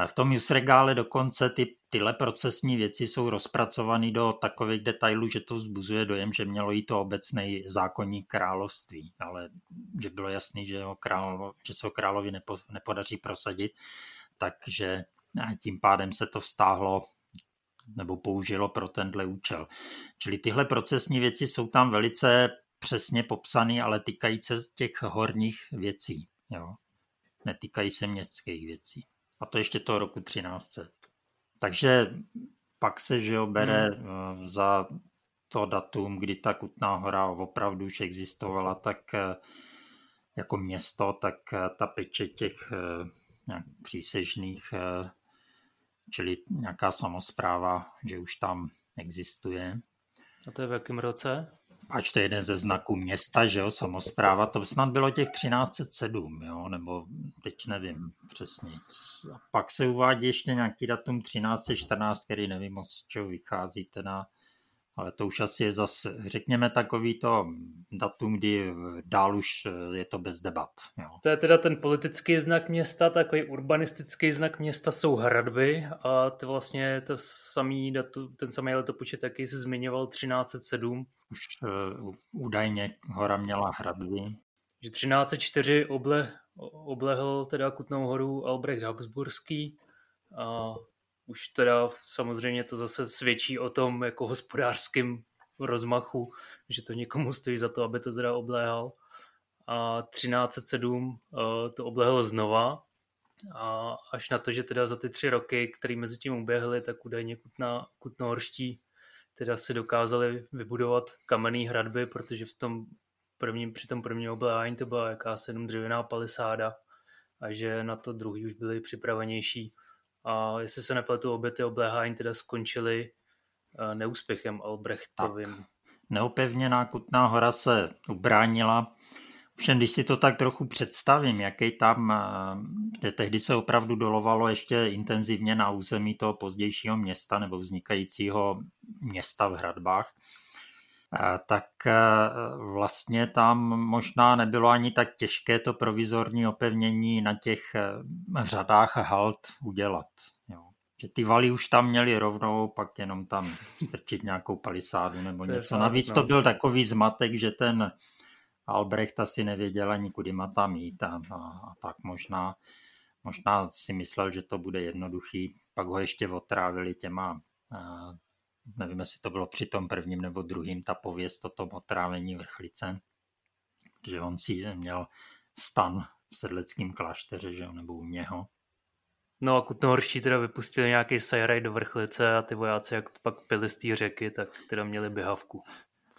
S1: V tom Jusregále dokonce ty, tyhle procesní věci jsou rozpracované do takových detailů, že to vzbuzuje dojem, že mělo jí to obecný zákonní království, ale že bylo jasný, že, ho král, že se ho královi nepo, nepodaří prosadit, takže tím pádem se to vztáhlo nebo použilo pro tenhle účel. Čili tyhle procesní věci jsou tam velice přesně popsané, ale týkají se těch horních věcí. Jo? Netýkají se městských věcí. A to ještě toho roku 1300. Takže pak se, že jo, bere hmm. Eh, za to datum, kdy ta Kutná hora opravdu už existovala, tak eh, jako město, tak eh, ta peče těch nějak přísežných, čili nějaká samozpráva, že už tam existuje.
S2: A to je v jakém roce?
S1: Ač to je jeden ze znaků města, že jo, samozpráva, to snad bylo těch 1307, jo, nebo teď nevím přesně. A pak se uvádí ještě nějaký datum 1314, který nevím moc, z čeho vychází teda ale to už asi je zase, řekněme, takový to datum, kdy dál už je to bez debat. Jo.
S2: To je teda ten politický znak města, takový urbanistický znak města jsou hradby a to vlastně to samý datu, ten samý letopočet, jaký jsi zmiňoval, 1307.
S1: Už uh, údajně hora měla hradby.
S2: Že 1304 oble, oblehl teda Kutnou horu Albrecht Habsburský a už teda samozřejmě to zase svědčí o tom jako hospodářském rozmachu, že to někomu stojí za to, aby to teda obléhal. A 1307 eh, to oblehl znova a až na to, že teda za ty tři roky, které mezi tím uběhly, tak údajně kutná, kutnohorští teda si dokázali vybudovat kamenné hradby, protože v tom prvním, při tom prvním obléhání to byla jakási jenom dřevěná palisáda a že na to druhý už byli připravenější a jestli se nepletu, obě ty obléhání teda skončily eh, neúspěchem Albrechtovým. Tak.
S1: Neopevněná Kutná hora se ubránila. Všem, když si to tak trochu představím, jaký tam, eh, kde tehdy se opravdu dolovalo ještě intenzivně na území toho pozdějšího města nebo vznikajícího města v hradbách, tak e, vlastně tam možná nebylo ani tak těžké to provizorní opevnění na těch e, řadách halt udělat. Jo. Že ty valy už tam měli rovnou, pak jenom tam strčit nějakou palisádu nebo to něco. Navíc to no. byl takový zmatek, že ten Albrecht asi nevěděl ani kudy má tam jít a, a, a tak možná, možná si myslel, že to bude jednoduchý. Pak ho ještě otrávili těma nevím, jestli to bylo při tom prvním nebo druhým, ta pověst o tom otrávení vrchlice, že on si měl stan v sedleckém klášteře, že jo, nebo u něho.
S2: No a Kutnohorští teda vypustili nějaký sajraj do vrchlice a ty vojáci, jak pak pili z té řeky, tak teda měli běhavku.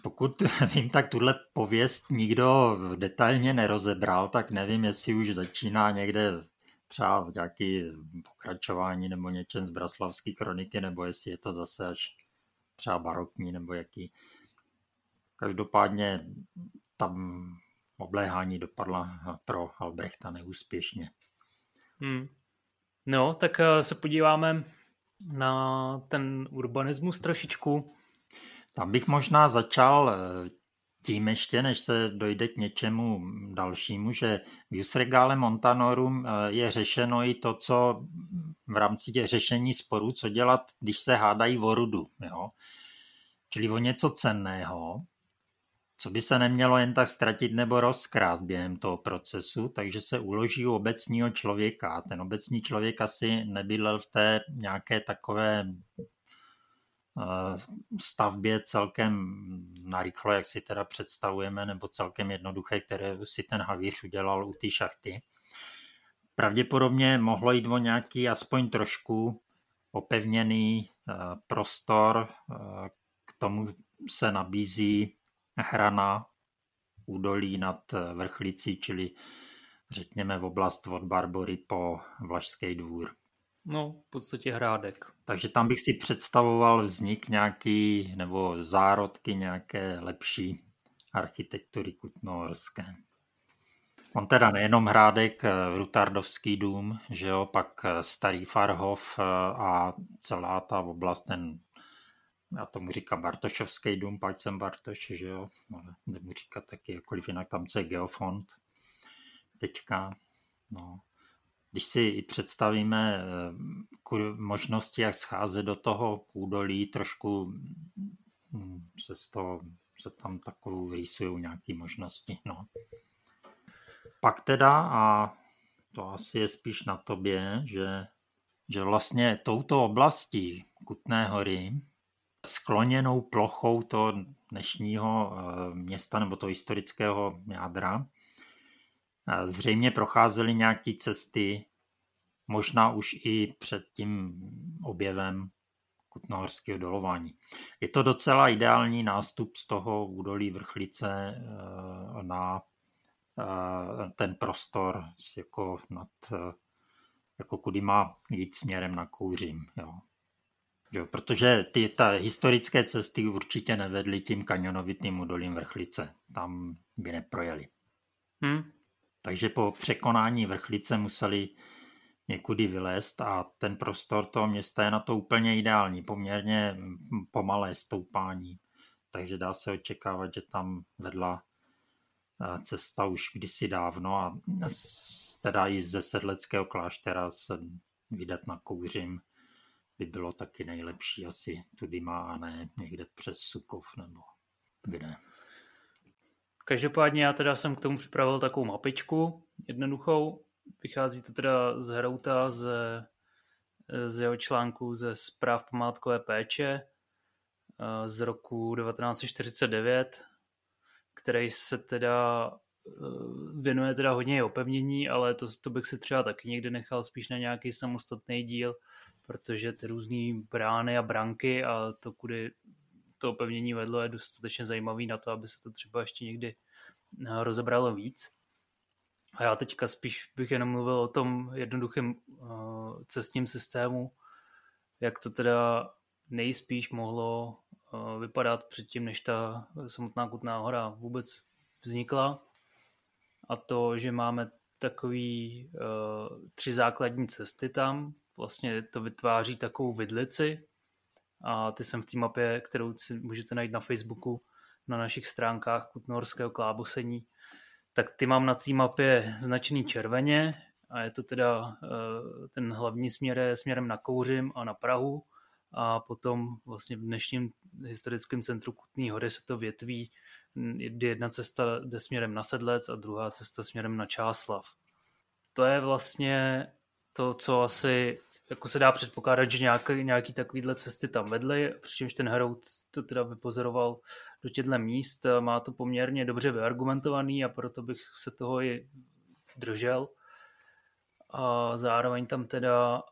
S1: Pokud [laughs] vím, tak tuhle pověst nikdo detailně nerozebral, tak nevím, jestli už začíná někde třeba v nějaký pokračování nebo něčem z Braslavské kroniky, nebo jestli je to zase až třeba barokní nebo jaký. Každopádně tam obléhání dopadla pro Albrechta neúspěšně.
S2: Hmm. No, tak eh, se podíváme na ten urbanismus trošičku.
S1: Tam bych možná začal eh, tím ještě, než se dojde k něčemu dalšímu, že v Jusregale Montanorum eh, je řešeno i to, co v rámci těch řešení sporů, co dělat, když se hádají o rudu. Jo? Čili o něco cenného, co by se nemělo jen tak ztratit nebo rozkrást během toho procesu, takže se uloží u obecního člověka. Ten obecní člověk asi nebydlel v té nějaké takové stavbě celkem narychlo, jak si teda představujeme, nebo celkem jednoduché, které si ten havíř udělal u té šachty. Pravděpodobně mohlo jít o nějaký aspoň trošku opevněný eh, prostor, eh, k tomu se nabízí hrana údolí nad vrchlicí, čili řekněme v oblast od Barbory po Vlašský dvůr.
S2: No, v podstatě hrádek.
S1: Takže tam bych si představoval vznik nějaký, nebo zárodky nějaké lepší architektury kutnohorské. On teda nejenom hrádek, Rutardovský dům, že jo, pak Starý Farhov a celá ta oblast, ten já tomu říkám Bartošovský dům, pak jsem Bartoš, že jo, ale nebudu říkat taky jakkoliv jinak, tam je geofond teďka, no. Když si představíme eh, možnosti, jak scházet do toho údolí, trošku hm, se, z toho, se tam takovou rýsují nějaké možnosti. No. Pak teda, a to asi je spíš na tobě, že, že vlastně touto oblastí Kutné hory skloněnou plochou toho dnešního eh, města nebo toho historického jádra. Zřejmě procházely nějaké cesty, možná už i před tím objevem kutnohorského dolování. Je to docela ideální nástup z toho údolí vrchlice eh, na eh, ten prostor jako, nad, jako kudy má jít směrem na Kouřím. Jo. Jo, protože ty ta historické cesty určitě nevedly tím kanionovitým údolím vrchlice. Tam by neprojeli. Hmm. Takže po překonání vrchlice museli někudy vylézt a ten prostor toho města je na to úplně ideální, poměrně pomalé stoupání. Takže dá se očekávat, že tam vedla eh, cesta už kdysi dávno a teda i ze sedleckého kláštera se vydat na Kouřim by bylo taky nejlepší asi tudy má a ne někde přes Sukov nebo kde.
S2: Každopádně já teda jsem k tomu připravil takovou mapičku jednoduchou. Vychází to teda z Herouta, z, z jeho článku ze zpráv památkové péče eh, z roku 1949, který se teda eh, věnuje teda hodně opevnění, ale to, to bych si třeba taky někdy nechal spíš na nějaký samostatný díl, protože ty různé brány a branky a to, kudy to opevnění vedlo, je dostatečně zajímavý na to, aby se to třeba ještě někdy eh, rozebralo víc. A já teďka spíš bych jenom mluvil o tom jednoduchém uh, cestním systému, jak to teda nejspíš mohlo uh, vypadat předtím, než ta samotná Kutná hora vůbec vznikla. A to, že máme takový tři základní cesty tam, vlastně to vytváří takovou vidlici a ty jsem v té mapě, kterou si můžete najít na Facebooku, na našich stránkách Kutnorského klábosení, tak ty mám na té mapě značený červeně a je to teda eh, ten hlavní směr je směrem na Kouřim a na Prahu a potom vlastně v dnešním historickém centru Kutní hory se to větví, jedna cesta jde směrem na Sedlec a druhá cesta směrem na Čáslav. To je vlastně to, co asi jako se dá předpokládat, že nějaký, nějaký takovýhle cesty tam vedly, přičemž ten Herout to teda vypozoroval do těchto míst, má to poměrně dobře vyargumentovaný a proto bych se toho i držel. A zároveň tam teda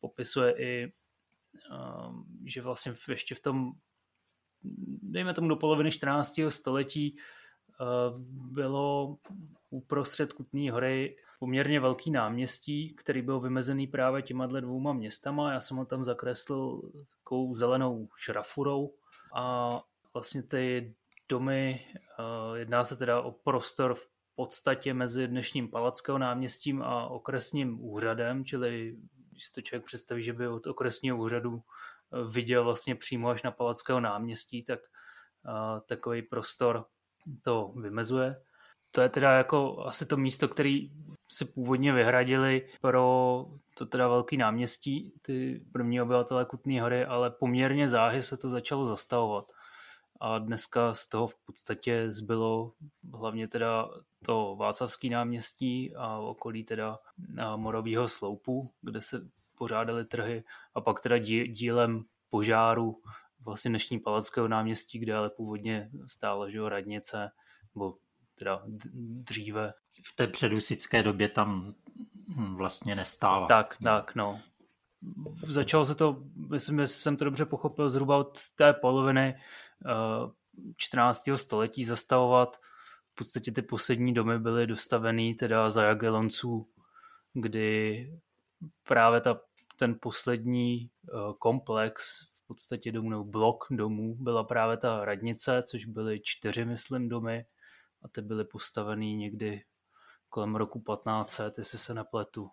S2: popisuje i, že vlastně ještě v tom, dejme tomu do poloviny 14. století, bylo uprostřed Kutní hory poměrně velký náměstí, který byl vymezený právě těma dvouma městama. Já jsem ho tam zakreslil takovou zelenou šrafurou a vlastně ty domy, eh, jedná se teda o prostor v podstatě mezi dnešním Palackého náměstím a okresním úřadem, čili když to člověk představí, že by od okresního úřadu eh, viděl vlastně přímo až na Palackého náměstí, tak eh, takový prostor to vymezuje. To je teda jako asi to místo, který si původně vyhradili pro to teda velký náměstí, ty první obyvatele Kutné hory, ale poměrně záhy se to začalo zastavovat. A dneska z toho v podstatě zbylo hlavně teda to Václavský náměstí a okolí teda Morovýho sloupu, kde se pořádaly trhy a pak teda dílem požáru vlastně dnešní Palackého náměstí, kde ale původně stála radnice, nebo teda dříve.
S1: V té předusické době tam hm, vlastně nestála.
S2: Tak, tak, no. Začalo se to, myslím, že jsem to dobře pochopil, zhruba od té poloviny 14. Eh, století zastavovat. V podstatě ty poslední domy byly dostaveny teda za Jagelonců, kdy právě ta, ten poslední eh, komplex v podstatě domů, nebo blok domů byla právě ta radnice, což byly čtyři, myslím, domy a ty byly postaveny někdy kolem roku 1500, jestli se nepletu,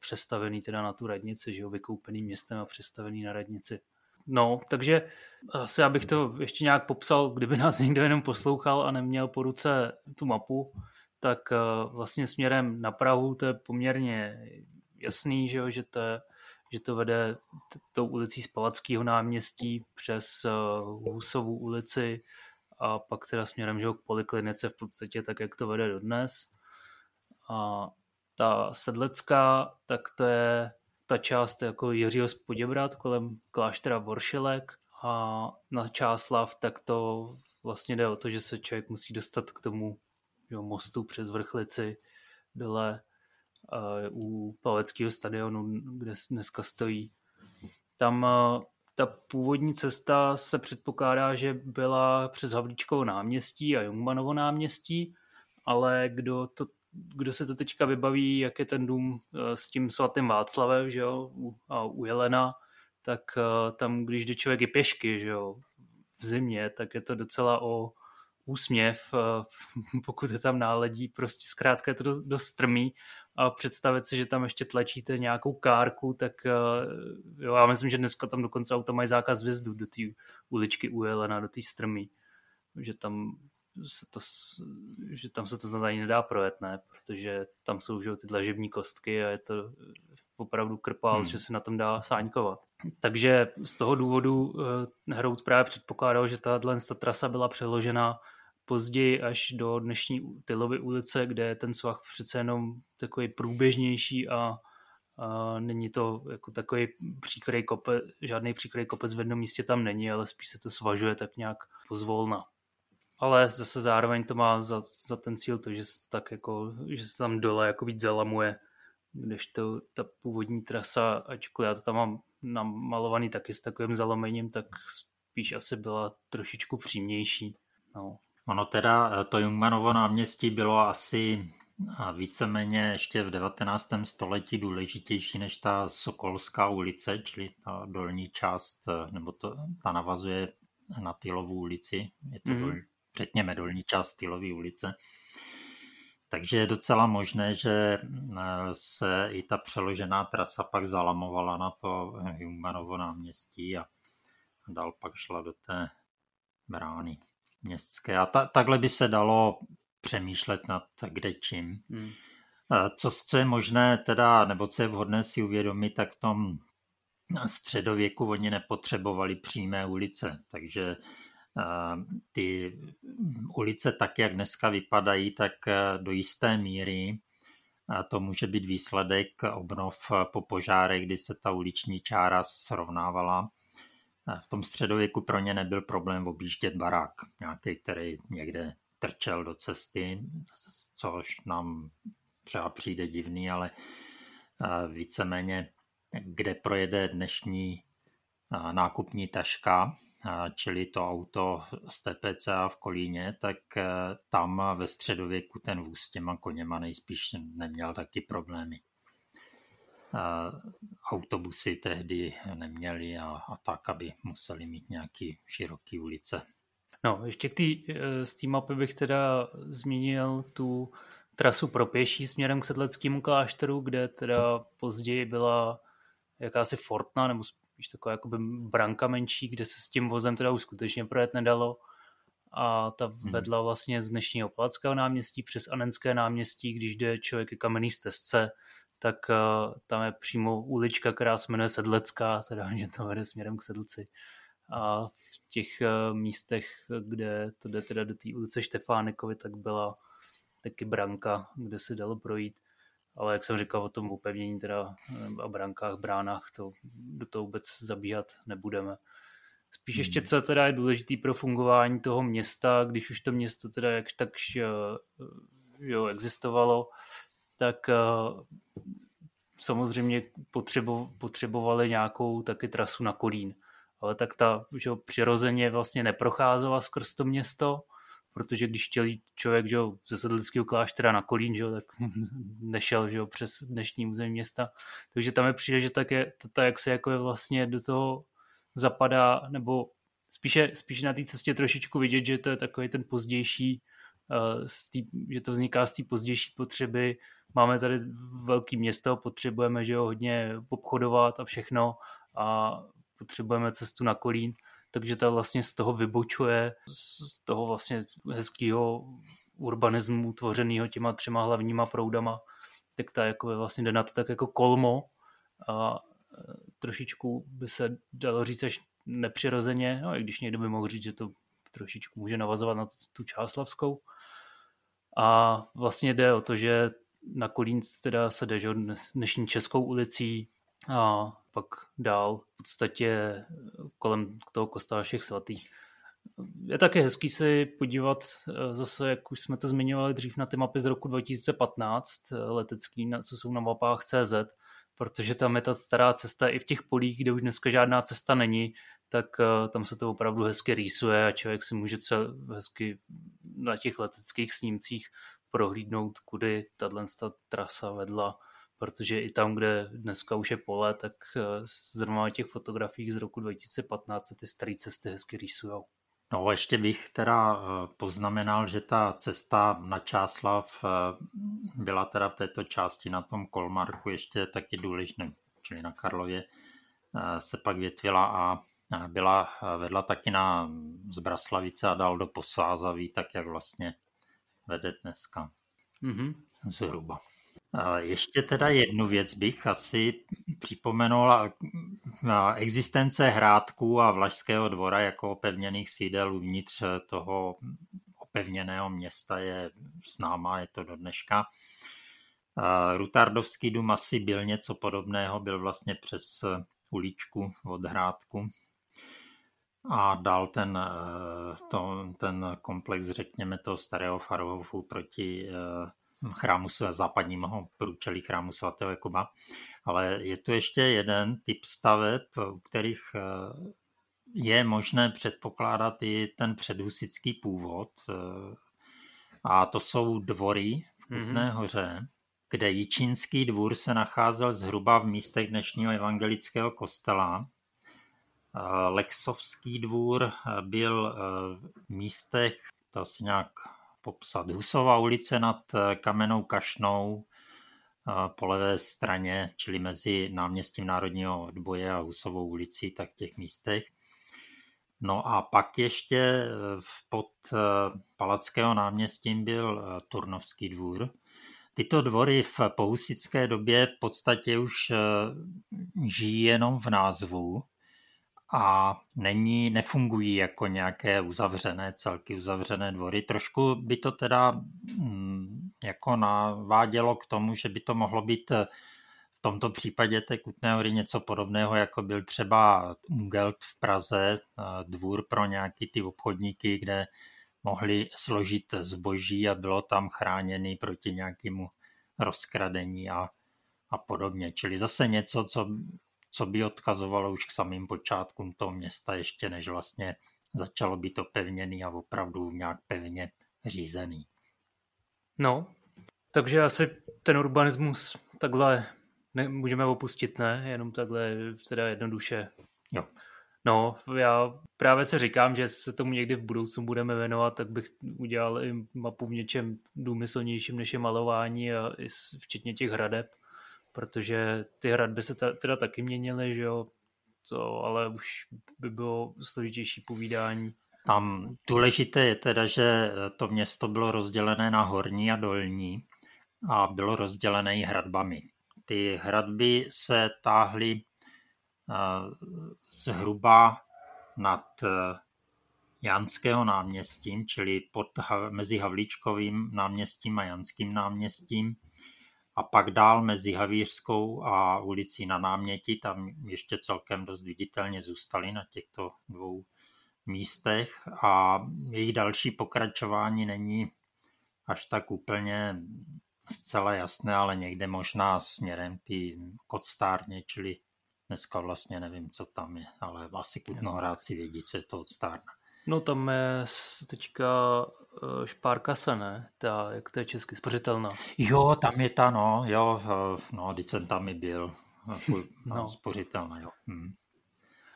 S2: přestavený teda na tu radnici, že jo, vykoupený městem a přestavený na radnici. No, takže asi abych to ještě nějak popsal, kdyby nás někdo jenom poslouchal a neměl po ruce tu mapu, tak vlastně směrem na Prahu to je poměrně jasný, že, jo, že, to, že to vede tou ulicí z Palackého náměstí přes Husovu ulici a pak teda směrem že k poliklinice v podstatě tak, jak to vede dodnes. A ta sedlecká, tak to je ta část jako Jiřího Spoděbrat kolem kláštera Voršilek a na Čáslav, tak to vlastně jde o to, že se člověk musí dostat k tomu jo, mostu přes Vrchlici dole uh, u Paleckého stadionu, kde dneska stojí. Tam uh, ta původní cesta se předpokládá, že byla přes Havlíčkovo náměstí a Jungmanovo náměstí, ale kdo, to, kdo se to teďka vybaví, jak je ten dům eh, s tím svatým Václavem že jo, a u Jelena, tak eh, tam, když jde člověk je pěšky že jo, v zimě, tak je to docela o úsměv, eh, [laughs] pokud je tam náledí, prostě zkrátka je to dost strmý a představit si, že tam ještě tlačíte nějakou kárku, tak eh, jo, já myslím, že dneska tam dokonce auta mají zákaz vjezdu do té uličky u Jelena, do té strmy, že tam se to, že tam se to snad ani nedá projet, ne? protože tam jsou že, ty dlažební kostky a je to opravdu krpál, hmm. že se na tom dá sáňkovat. Takže z toho důvodu uh, Hrout právě předpokládal, že tahle trasa byla přeložena později až do dnešní Tylovy ulice, kde je ten svah přece jenom takový průběžnější a, a není to jako takový příkrý kopec, žádný příkrý kopec v jednom místě tam není, ale spíš se to svažuje tak nějak pozvolna. Ale zase zároveň to má za, za ten cíl to, že se to tak jako, že se tam dole jako víc zalamuje, když to ta původní trasa, ačkoliv já to tam mám namalovaný taky s takovým zalomením, tak spíš asi byla trošičku přímější. No.
S1: Ono teda, eh, to Jungmanovo náměstí bylo asi a víceméně ještě v 19. století důležitější než ta Sokolská ulice, čili ta dolní část, eh, nebo to, ta navazuje na Tylovu ulici, je to mm. dol, řekněme dolní část Tylové ulice. Takže je docela možné, že eh, se i ta přeložená trasa pak zalamovala na to Jungmanovo náměstí a dál pak šla do té brány městské. A ta, takhle by se dalo přemýšlet nad kde čím. Hmm. Co, co je možné teda, nebo co je vhodné si uvědomit, tak v tom středověku oni nepotřebovali přímé ulice, takže ty ulice tak, jak dneska vypadají, tak do jisté míry to může být výsledek obnov po požárech, kdy se ta uliční čára srovnávala v tom středověku pro ně nebyl problém objíždět barák, nějaký, který někde trčel do cesty, což nám třeba přijde divný, ale víceméně, kde projede dnešní nákupní taška, čili to auto z TPCA v Kolíně, tak tam ve středověku ten vůz s těma koněma nejspíš neměl taky problémy autobusy tehdy neměli a, a tak, aby museli mít nějaký široký ulice.
S2: No, ještě k z té mapy bych teda zmínil tu trasu pro pěší směrem k sedleckému klášteru, kde teda později byla jakási fortna, nebo spíš taková jakoby branka menší, kde se s tím vozem teda už skutečně projet nedalo. a ta hmm. vedla vlastně z dnešního Palackého náměstí přes Anenské náměstí, když jde člověk ke kamenný stezce, tak uh, tam je přímo ulička, která se jmenuje Sedlecká, teda, [laughs] že to vede směrem k Sedlci. A v těch uh, místech, kde to jde teda do té ulice Štefánikovi, tak byla taky branka, kde se dalo projít. Ale jak jsem říkal o tom upevnění teda a brankách, bránách, to do toho vůbec zabíhat nebudeme. Spíš ještě, hmm. co teda je důležitý pro fungování toho města, když už to město teda jakž takž jo, existovalo, tak uh, samozřejmě potřebo, potřebovali nějakou taky trasu na Kolín. Ale tak ta že přirozeně vlastně neprocházela skrz to město, protože když chtěl jít člověk že ze sedlického kláštera na Kolín, že tak [laughs] nešel že přes dnešní území města. Takže tam je přijde, že tak je, to, jak se jako je vlastně do toho zapadá, nebo spíše, spíše na té cestě trošičku vidět, že to je takový ten pozdější, uh, tý, že to vzniká z té pozdější potřeby. Máme tady velké město, potřebujeme že jo, hodně obchodovat a všechno a potřebujeme cestu na Kolín, takže to vlastně z toho vybočuje, z toho vlastně hezkého urbanismu tvořeného těma třema hlavníma proudama, tak ta jako vlastně jde na to tak jako kolmo a trošičku by se dalo říct až nepřirozeně, no i když někdo by mohl říct, že to trošičku může navazovat na tu, tu Čáslavskou. A vlastně jde o to, že na Kolínc teda se jde že dnešní Českou ulicí a pak dál v podstatě kolem toho kostela všech svatých. Je také hezký si podívat eh, zase, jak už jsme to zmiňovali dřív na ty mapy z roku 2015, eh, letecký, co jsou na mapách CZ, protože tam je ta stará cesta i v těch polích, kde už dneska žádná cesta není, tak tam se to opravdu hezky rýsuje a člověk si může třeba hezky na těch leteckých snímcích prohlídnout, kudy tato trasa vedla, protože i tam, kde dneska už je pole, tak uh, zrovna na těch fotografiích z roku 2015 se ty staré cesty hezky rýsujou.
S1: No ještě bych teda eh, poznamenal, že ta cesta na Čáslav eh, byla teda v této části na tom Kolmarku ještě taky důležitá, čili na Karlově eh, se pak větvila a byla, vedla taky na Zbraslavice a dál do Posázaví, tak jak vlastně vede dneska. Mm-hmm. Zhruba. Ještě teda jednu věc bych asi připomenul. Existence Hrádků a Vlašského dvora jako opevněných sídel uvnitř toho opevněného města je známá, je to do dneška. Rutardovský dům asi byl něco podobného, byl vlastně přes uličku od Hrádku a dal ten, to, ten komplex, řekněme, toho starého Farhofu proti chrámu západního průčelí chrámu svatého Jakuba. Ale je tu ještě jeden typ staveb, u kterých eh, je možné předpokládat i ten předhusický původ. Eh, a to jsou dvory v Kutné mm-hmm. hoře, kde Jičínský dvůr se nacházel zhruba v místech dnešního evangelického kostela. Eh, Lexovský dvůr byl v místech, to asi nějak popsat. Husová ulice nad eh, Kamenou kašnou eh, po levé straně, čili mezi náměstím Národního odboje a Husovou ulicí, tak v těch místech. No a pak ještě eh, pod Palackého náměstím byl Turnovský dvůr. Tyto dvory v pohusické době v podstatě už žijí jenom v názvu, a není, nefungují jako nějaké uzavřené celky, uzavřené dvory. Trošku by to teda mm, jako navádělo k tomu, že by to mohlo být eh, v tomto případě té Kutné hory něco podobného, jako byl třeba Ungelt v Praze, eh, dvůr pro nějaký ty obchodníky, kde mohli složit zboží a bylo tam chráněný proti nějakému rozkradení a, a podobně. Čili zase něco, co co by odkazovalo už k samým počátkům toho města, ještě než vlastně začalo být opevněný a opravdu nějak pevně řízený.
S2: No, takže asi ten urbanismus takhle ne, můžeme opustit, ne? Jenom takhle teda jednoduše.
S1: Jo.
S2: No, já právě se říkám, že se tomu někdy v budoucnu budeme věnovat, tak bych udělal i mapu v něčem důmyslnějším než je malování a i včetně těch hradeb protože ty hradby se teda taky měnily, že jo, to, ale už by bylo složitější povídání.
S1: Tam důležité je teda, že to město bylo rozdělené na horní a dolní a bylo rozdělené i hradbami. Ty hradby se táhly zhruba nad Janského náměstím, čili pod, mezi Havlíčkovým náměstím a Janským náměstím a pak dál mezi Havířskou a ulicí na náměti, tam ještě celkem dost viditelně zůstaly na těchto dvou místech a jejich další pokračování není až tak úplně zcela jasné, ale někde možná směrem ty kotstárně, čili dneska vlastně nevím, co tam je, ale asi kutnohráci vědí, co je to odstárna.
S2: No tam je teďka eh, špárkasa, ne? Ta, jak to je česky, spořitelná.
S1: Jo, tam je ta, no, jo, eh, no, teď jsem tam i byl. No, no. spořitelná, jo. Hmm.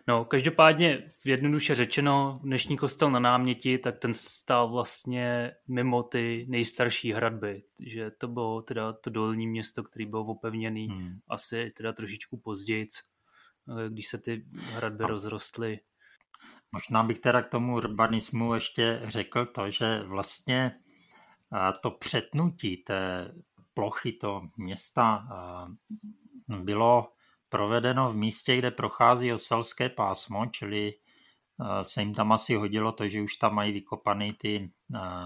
S2: No, každopádně jednoduše řečeno, dnešní kostel na náměti, tak ten stál vlastně mimo ty nejstarší hradby, že to bylo teda to dolní město, který byl opevněný hmm. asi teda trošičku později, eh, když se ty hradby no. rozrostly.
S1: Možná bych teda k tomu urbanismu ještě řekl to, že vlastně to přetnutí té plochy, to města bylo provedeno v místě, kde prochází oselské pásmo, čili se jim tam asi hodilo to, že už tam mají vykopané ty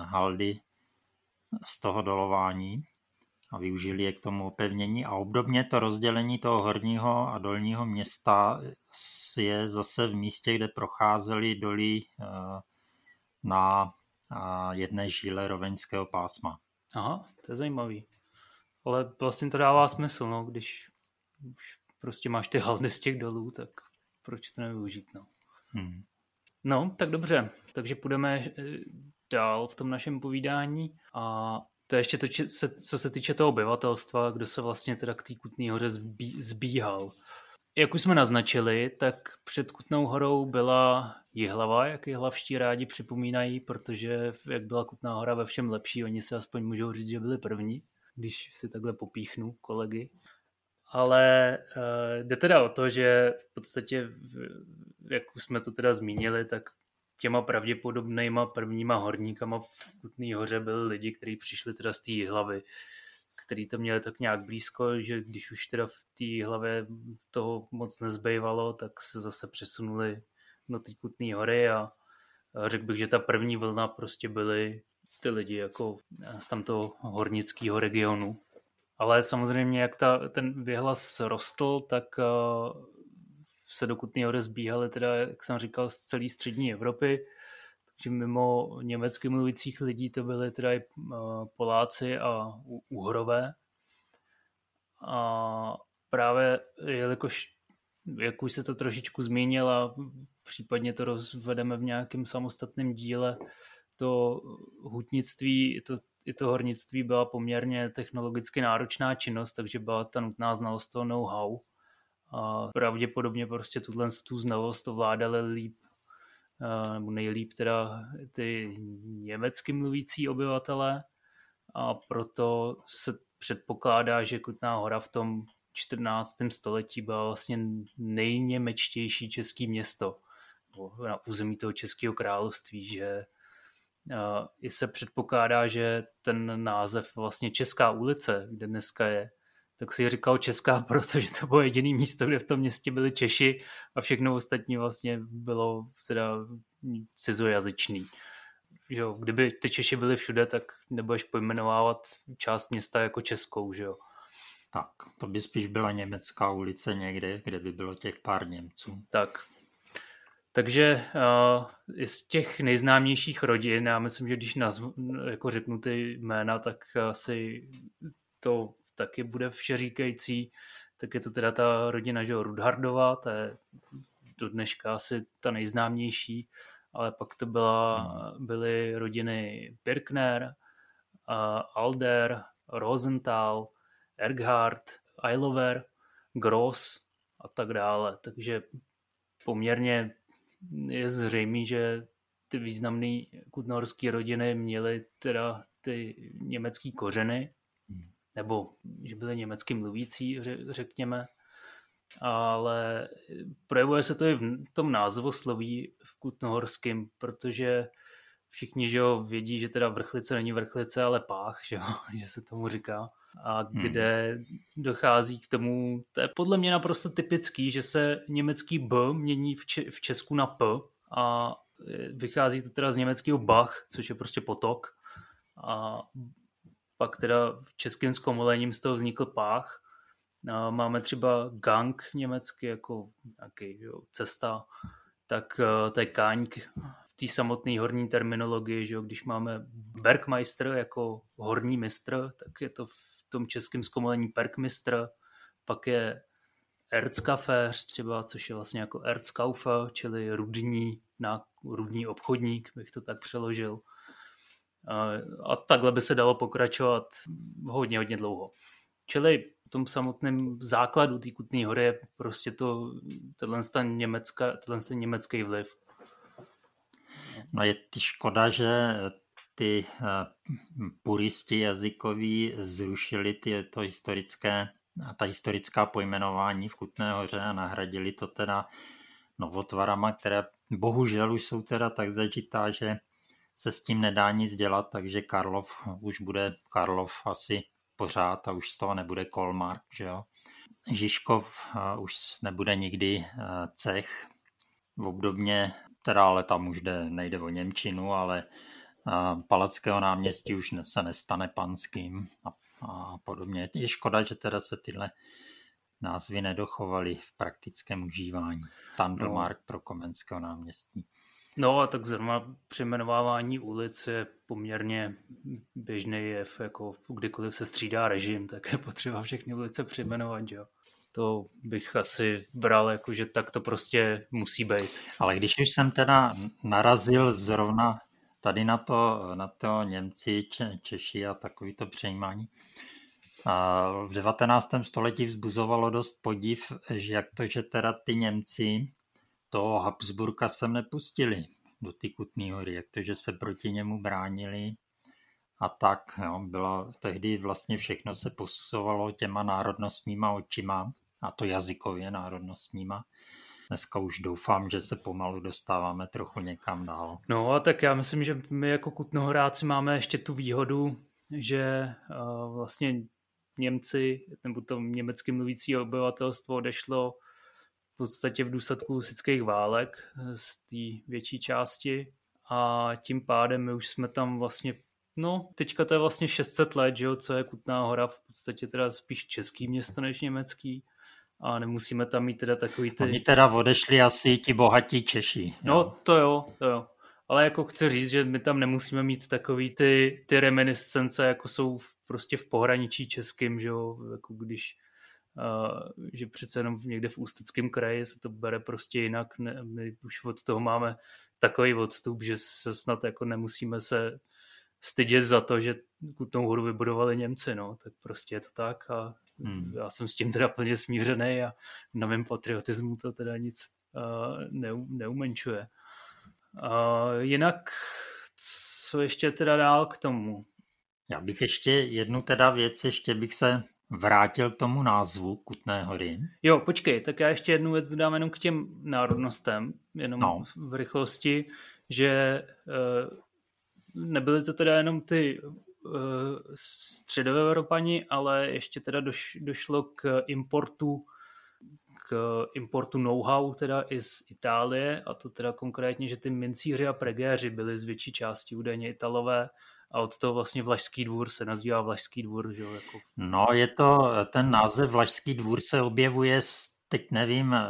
S1: haldy z toho dolování a využili je k tomu opevnění. A obdobně to rozdělení toho horního a dolního města je zase v místě, kde procházeli dolí eh, na jedné žíle roveňského pásma.
S2: Aha, to je zajímavý. Ale vlastně to dává smysl, no, když už prostě máš ty haldy z těch dolů, tak proč to nevyužít, no. Hmm. No, tak dobře, takže půjdeme eh, dál v tom našem povídání a to je ještě to, co se týče toho obyvatelstva, kdo se vlastně teda k té Kutné hoře zbí, zbíhal. Jak už jsme naznačili, tak před Kutnou horou byla Jihlava, jak hlavští rádi připomínají, protože jak byla Kutná hora ve všem lepší, oni se aspoň můžou říct, že byli první, když si takhle popíchnu kolegy. Ale uh, jde teda o to, že v podstatě, jak už jsme to teda zmínili, tak těma pravděpodobnýma prvníma horníkama v Kutný hoře byli lidi, kteří přišli teda z té hlavy, který to měli tak nějak blízko, že když už teda v té hlavě toho moc nezbývalo, tak se zase přesunuli do té Kutné hory a řekl bych, že ta první vlna prostě byly ty lidi jako z tamtoho hornického regionu. Ale samozřejmě, jak ta, ten vyhlas rostl, tak se do Kutné hory zbíhaly teda, jak jsem říkal, z celé střední Evropy. Takže mimo německy mluvících lidí to byly teda i eh, Poláci a Uhrové. A právě jelikož, jak už se to trošičku zmínil a případně to rozvedeme v nějakém samostatném díle, to hutnictví, to, i to hornictví byla poměrně technologicky náročná činnost, takže byla ta nutná znalost toho know-how a pravděpodobně prostě tuhle tu znalost ovládali líp nebo nejlíp teda ty německy mluvící obyvatele a proto se předpokládá, že Kutná hora v tom 14. století byla vlastně nejněmečtější české město na území toho českého království, že i se předpokládá, že ten název vlastně Česká ulice, kde dneska je, tak si říkal Česká, [laughs] protože to bylo jediné místo, kde v tom městě byli Češi a všechno ostatní vlastně bylo teda cizojazyčný. Jo, kdyby ty Češi byli všude, tak nebudeš pojmenovávat část města jako Českou, že jo.
S1: Tak, to by spíš byla německá ulice někde, kde by bylo těch pár Němců.
S2: Tak. Takže uh, z těch nejznámějších rodin, já myslím, že když nazvu, jako řeknu ty jména, tak asi to taky bude všeříkající, tak je to teda ta rodina že Rudhardova, to je do dneška asi ta nejznámější, ale pak to byla, hmm. byly rodiny Birkner, Alder, Rosenthal, Erghardt, Eilover, Gross a tak dále. Takže poměrně je zřejmé, že ty významné kutnorské rodiny měly teda ty německé kořeny nebo že byli německy mluvící, řekněme. ale projevuje se to i v tom názvosloví v Kutnohorském, protože všichni že jo, vědí, že teda vrchlice není vrchlice, ale pách, že, jo, [laughs] že se tomu říká. A hmm. kde hmm. dochází k tomu, to je podle mě naprosto typický, že se německý B mění v, če- v Česku na P a vychází to teda z německého Bach, což je prostě potok. A pak teda v českým zkomolením z toho vznikl pách. Máme třeba gang německy, jako nějaký jo, cesta, tak eh, to je káňk v té samotné horní terminologii, že jo, když máme Bergmeister jako horní mistr, tak je to v tom českém zkomolení Perkmistr, pak je Erzkaféř třeba, což je vlastně jako Erzkaufer, čili rudní, na, rudní obchodník, bych to tak přeložil. A, takhle by se dalo pokračovat hodně, hodně dlouho. Čili v tom samotném základu té Kutné hory je prostě to, tenhle, německa, tenhle německý vliv.
S1: No je škoda, že ty eh, puristi jazykoví zrušili ty, to historické, ta historická pojmenování v Kutné hoře a nahradili to teda novotvarama, které bohužel už jsou teda tak zažitá, že se s tím nedá nic dělat, takže Karlov už bude Karlov asi pořád a už z toho nebude Kolmark, že jo. Žižkov už nebude nikdy cech, obdobně, teda ale tam už jde, nejde o Němčinu, ale Palackého náměstí už se nestane panským a, a podobně. Je škoda, že teda se tyhle názvy nedochovaly v praktickém užívání. Tandomark no. pro Komenského náměstí.
S2: No a tak zrovna přejmenovávání ulic je poměrně běžný jev, jako kdykoliv se střídá režim, tak je potřeba všechny ulice přejmenovat, jo. To bych asi bral, jako že tak to prostě musí být.
S1: Ale když už jsem teda narazil zrovna tady na to, na to Němci, Če, Češi a takový to přejímání. A v 19. století vzbuzovalo dost podiv, že jak to, že teda ty Němci toho Habsburka sem nepustili do ty Kutné hory, jak to, že se proti němu bránili a tak. Jo, bylo, tehdy vlastně všechno se posuzovalo těma národnostníma očima, a to jazykově národnostníma. Dneska už doufám, že se pomalu dostáváme trochu někam dál.
S2: No a tak já myslím, že my jako Kutnohoráci máme ještě tu výhodu, že uh, vlastně Němci, nebo to německy mluvící obyvatelstvo odešlo v podstatě v důsledku husických válek z té větší části a tím pádem my už jsme tam vlastně No, teďka to je vlastně 600 let, že jo, co je Kutná hora, v podstatě teda spíš český město než německý a nemusíme tam mít teda takový ty...
S1: Oni teda odešli asi ti bohatí Češi. Jo.
S2: No, to jo, to jo. Ale jako chci říct, že my tam nemusíme mít takový ty, ty reminiscence, jako jsou v, prostě v pohraničí českým, že jo, jako když že přece jenom někde v Ústeckém kraji se to bere prostě jinak. Ne, my už od toho máme takový odstup, že se snad jako nemusíme se stydět za to, že Kutnou horu vybudovali Němci, no, tak prostě je to tak a Hmm. Já jsem s tím teda plně smířený a na mém patriotismu to teda nic uh, neu, neumenčuje. Uh, jinak, co ještě teda dál k tomu?
S1: Já bych ještě jednu teda věc, ještě bych se vrátil k tomu názvu Kutné hory.
S2: Jo, počkej, tak já ještě jednu věc dodám jenom k těm národnostem, jenom no. v rychlosti, že uh, nebyly to teda jenom ty Eh, středoevropani, ale ještě teda doš, došlo k importu k importu know-how teda i z Itálie a to teda konkrétně, že ty mincíři a pregéři byli z větší části údajně Italové a od toho vlastně Vlašský dvůr se nazývá Vlašský dvůr. Že? Jako...
S1: No je to, ten název Vlašský dvůr se objevuje, teď nevím, eh,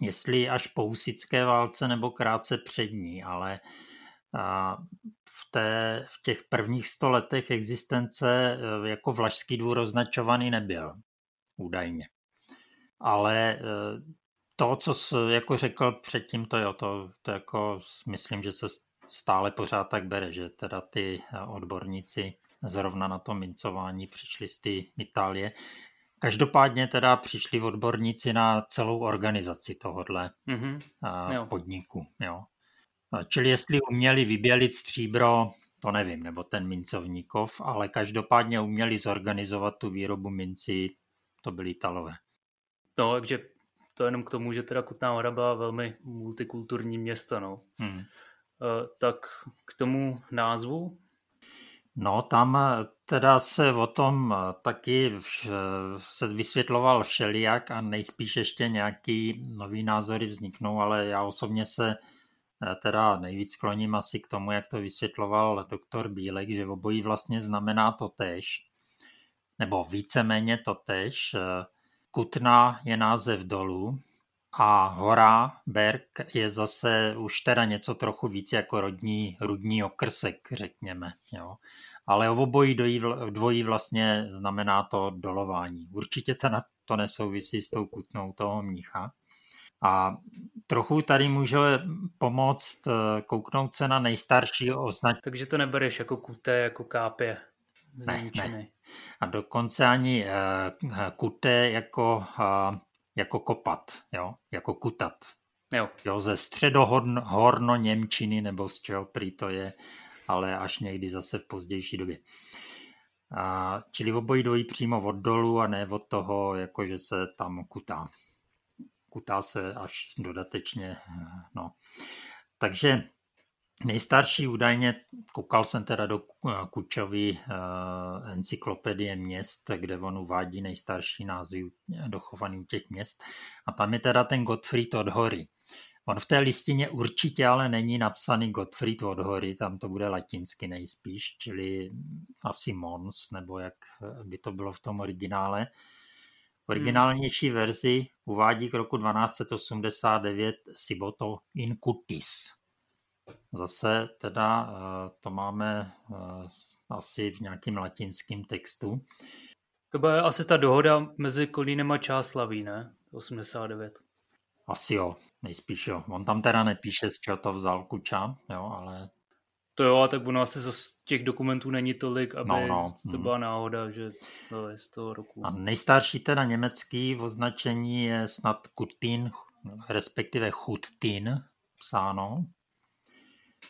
S1: jestli až po husické válce nebo krátce před ní, ale v, té, v těch prvních sto letech existence eh, jako Vlašský dvůr označovaný nebyl, údajně. Ale eh, to, co jsi jako řekl předtím, to jo, to, to jako myslím, že se stále pořád tak bere, že teda ty eh, odborníci zrovna na to mincování přišli z té Itálie. Každopádně teda přišli odborníci na celou organizaci tohohle mm-hmm. podniku. Jo. Čili jestli uměli vybělit stříbro, to nevím, nebo ten mincovníkov, ale každopádně uměli zorganizovat tu výrobu mincí, to byli Italové.
S2: No, takže to jenom k tomu, že teda Kutná hora byla velmi multikulturní město, no. Hmm. Uh, tak k tomu názvu?
S1: No, tam teda se o tom taky se vysvětloval všelijak a nejspíš ještě nějaký nový názory vzniknou, ale já osobně se teda nejvíc kloním asi k tomu, jak to vysvětloval doktor Bílek, že obojí vlastně znamená to tež, nebo víceméně to tež. Kutna je název dolu a hora, berg, je zase už teda něco trochu víc jako rodní, rudní okrsek, řekněme. Jo. Ale obojí dvojí vlastně znamená to dolování. Určitě teda to nesouvisí s tou kutnou toho mnicha. A trochu tady může pomoct eh, kouknout se na nejstarší označení.
S2: Takže to nebereš jako kuté, jako kápě z ne, ne.
S1: A dokonce ani uh, kuté jako, uh, jako kopat, jo? jako kutat.
S2: Jo.
S1: jo ze středohorno Němčiny, nebo z čeho prý to je, ale až někdy zase v pozdější době. A, čili obojí dojí přímo od dolu a ne od toho, jako že se tam kutá kutá se až dodatečně. No. Takže nejstarší údajně, koukal jsem teda do Kučovy uh, encyklopedie měst, kde on uvádí nejstarší názvy dochovaný těch měst. A tam je teda ten Gottfried od hory. On v té listině určitě ale není napsaný Gottfried od hory, tam to bude latinsky nejspíš, čili asi Mons, nebo jak by to bylo v tom originále. Originálnější verzi uvádí k roku 1289 Siboto Incutis. Zase teda eh, to máme eh, asi v nějakým latinském textu.
S2: To byla asi ta dohoda mezi Kolínem a Čáslaví, ne? 89.
S1: Asi jo, nejspíš jo. On tam teda nepíše, z čeho to vzal Kuča, jo, ale
S2: to jo, tak ono asi z těch dokumentů není tolik, aby no, no. to byla náhoda, že to je z toho roku.
S1: A nejstarší teda německý označení je snad Kutin, respektive Chuttin psáno.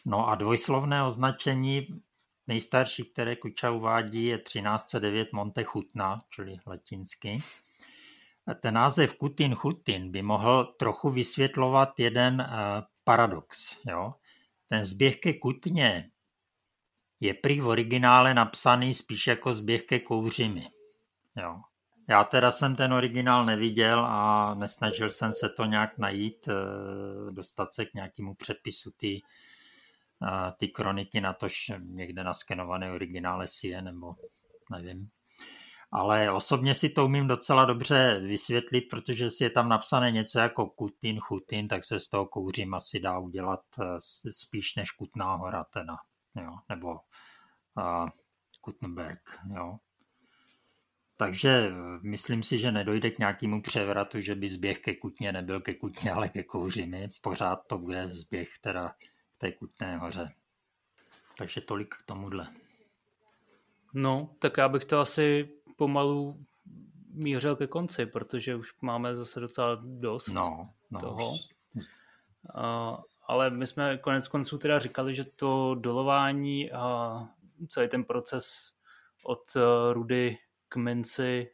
S1: No a dvojslovné označení nejstarší, které Kuča uvádí, je 1309 Monte Chutna, čili latinsky. Ten název Kutin Chutin by mohl trochu vysvětlovat jeden uh, paradox. Jo? Ten zběh ke kutně je prý v originále napsaný spíš jako zběh ke kouřimi. Jo. Já teda jsem ten originál neviděl a nesnažil jsem se to nějak najít, eh, dostat se k nějakému přepisu eh, ty kroniky, na tož někde naskenované originále si je, nebo nevím ale osobně si to umím docela dobře vysvětlit, protože si je tam napsané něco jako Kutin, Chutin, tak se z toho kouřím asi dá udělat eh, spíš než Kutná hora teda, jo, nebo uh, Kutnberg, jo. Takže eh, myslím si, že nedojde k nějakému převratu, že by zběh ke Kutně nebyl ke Kutně, ale ke Kouřimi. Pořád to bude zběh teda k té Kutné hoře. Takže tolik k tomuhle.
S2: No, tak já bych to asi pomalu mířil ke konci, protože už máme zase docela dost no, no, toho. A, ale my jsme konec konců teda říkali, že to dolování a celý ten proces od eh, rudy k minci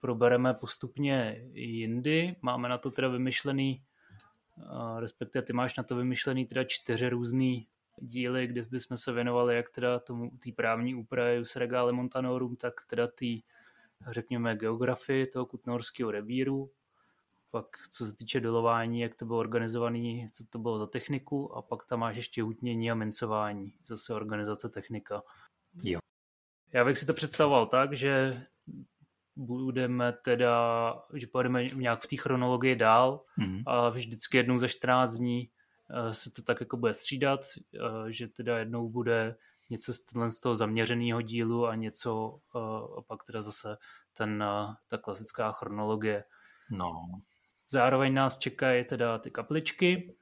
S2: probereme postupně jindy. Máme na to teda vymyšlený, respektive ty máš na to vymyšlený teda čtyři různý díly, kde bychom se věnovali jak teda tomu té právní úpravy Jus Regale Montanorum, tak teda té řekněme, geografii toho kutnorského revíru, pak co se týče dolování, jak to bylo organizované, co to bylo za techniku a pak tam máš ještě hutnění a mincování, zase organizace technika.
S1: Jo.
S2: Já bych si to představoval tak, že budeme teda, že pojedeme nějak v té chronologii dál mm. a vždycky jednou za 14 dní eh, se to tak jako bude střídat, eh, že teda jednou bude něco z toho zaměřeného dílu a něco uh, a pak teda zase ten, ta klasická chronologie.
S1: No.
S2: Zároveň nás čekají teda ty kapličky,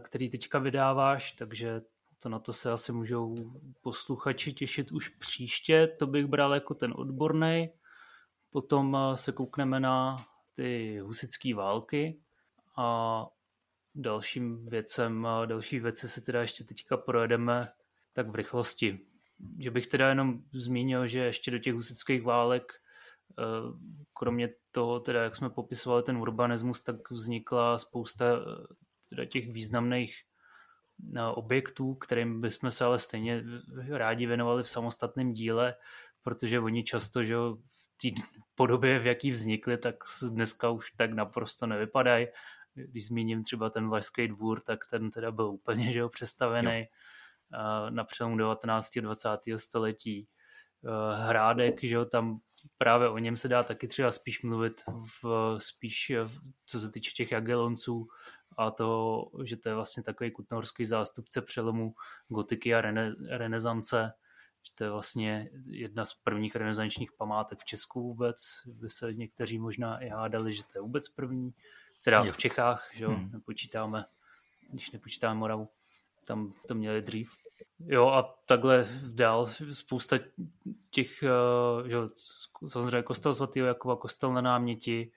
S2: který teďka vydáváš, takže to na to se asi můžou posluchači těšit už příště. To bych bral jako ten odborný. Potom se koukneme na ty husické války a dalším věcem, další věci si teda ještě teďka projedeme tak v rychlosti. Že bych teda jenom zmínil, že ještě do těch husických válek kromě toho, teda jak jsme popisovali ten urbanismus, tak vznikla spousta teda těch významných objektů, kterým bychom se ale stejně rádi věnovali v samostatném díle, protože oni často, že té podobě, v jaký vznikly, tak dneska už tak naprosto nevypadají. Když zmíním třeba ten Vlašský dvůr, tak ten teda byl úplně že jo, přestavený jo. na přelomu 19. a 20. století. Hrádek, že jo, tam právě o něm se dá taky třeba spíš mluvit v, spíš co se týče těch Jagelonců a to, že to je vlastně takový kutnohorský zástupce přelomu gotiky a rene, renesance, že to je vlastně jedna z prvních renesančních památek v Česku vůbec, by se někteří možná i hádali, že to je vůbec první, teda v Čechách, že jo, hmm. nepočítáme, když nepočítáme Moravu, tam to měli dřív. Jo a takhle dál spousta těch, eh, že samozřejmě kostel svatého Jakova, kostel na náměti,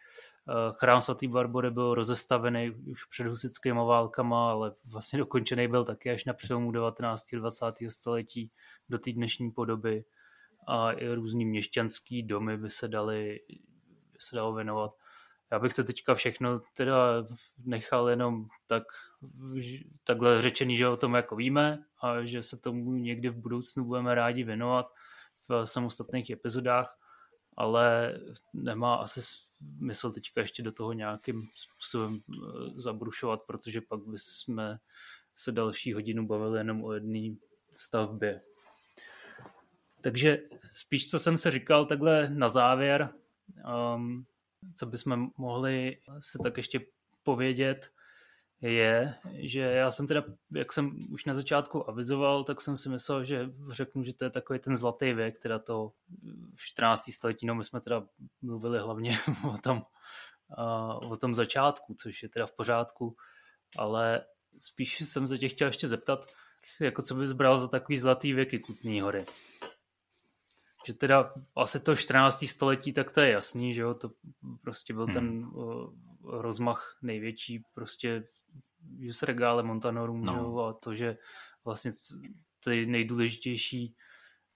S2: chrám svatý Barbory byl rozestavený už před husickými válkama, ale vlastně dokončený byl taky až na přelomu 19. a 20. století do té dnešní podoby a i různý měšťanský domy by se dali by se dalo věnovat. Já bych to teďka všechno teda nechal jenom tak, takhle řečený, že o tom jako víme a že se tomu někdy v budoucnu budeme rádi věnovat v samostatných epizodách, ale nemá asi smysl teďka ještě do toho nějakým způsobem eh, zabrušovat, protože pak bychom se další hodinu bavili jenom o jedné stavbě. Takže spíš, co jsem se říkal takhle na závěr, um, co bychom mohli se tak ještě povědět, je, že já jsem teda, jak jsem už na začátku avizoval, tak jsem si myslel, že řeknu, že to je takový ten zlatý věk, teda to v 14. století, no my jsme teda mluvili hlavně [laughs] o tom, o tom začátku, což je teda v pořádku, ale spíš jsem se tě chtěl ještě zeptat, jako co bys bral za takový zlatý věky Kutní hory že teda asi to 14. století, tak to je jasný, že jo, to prostě byl hmm. ten rozmach největší prostě jus regale Montanorum, no. a to, že vlastně ty nejdůležitější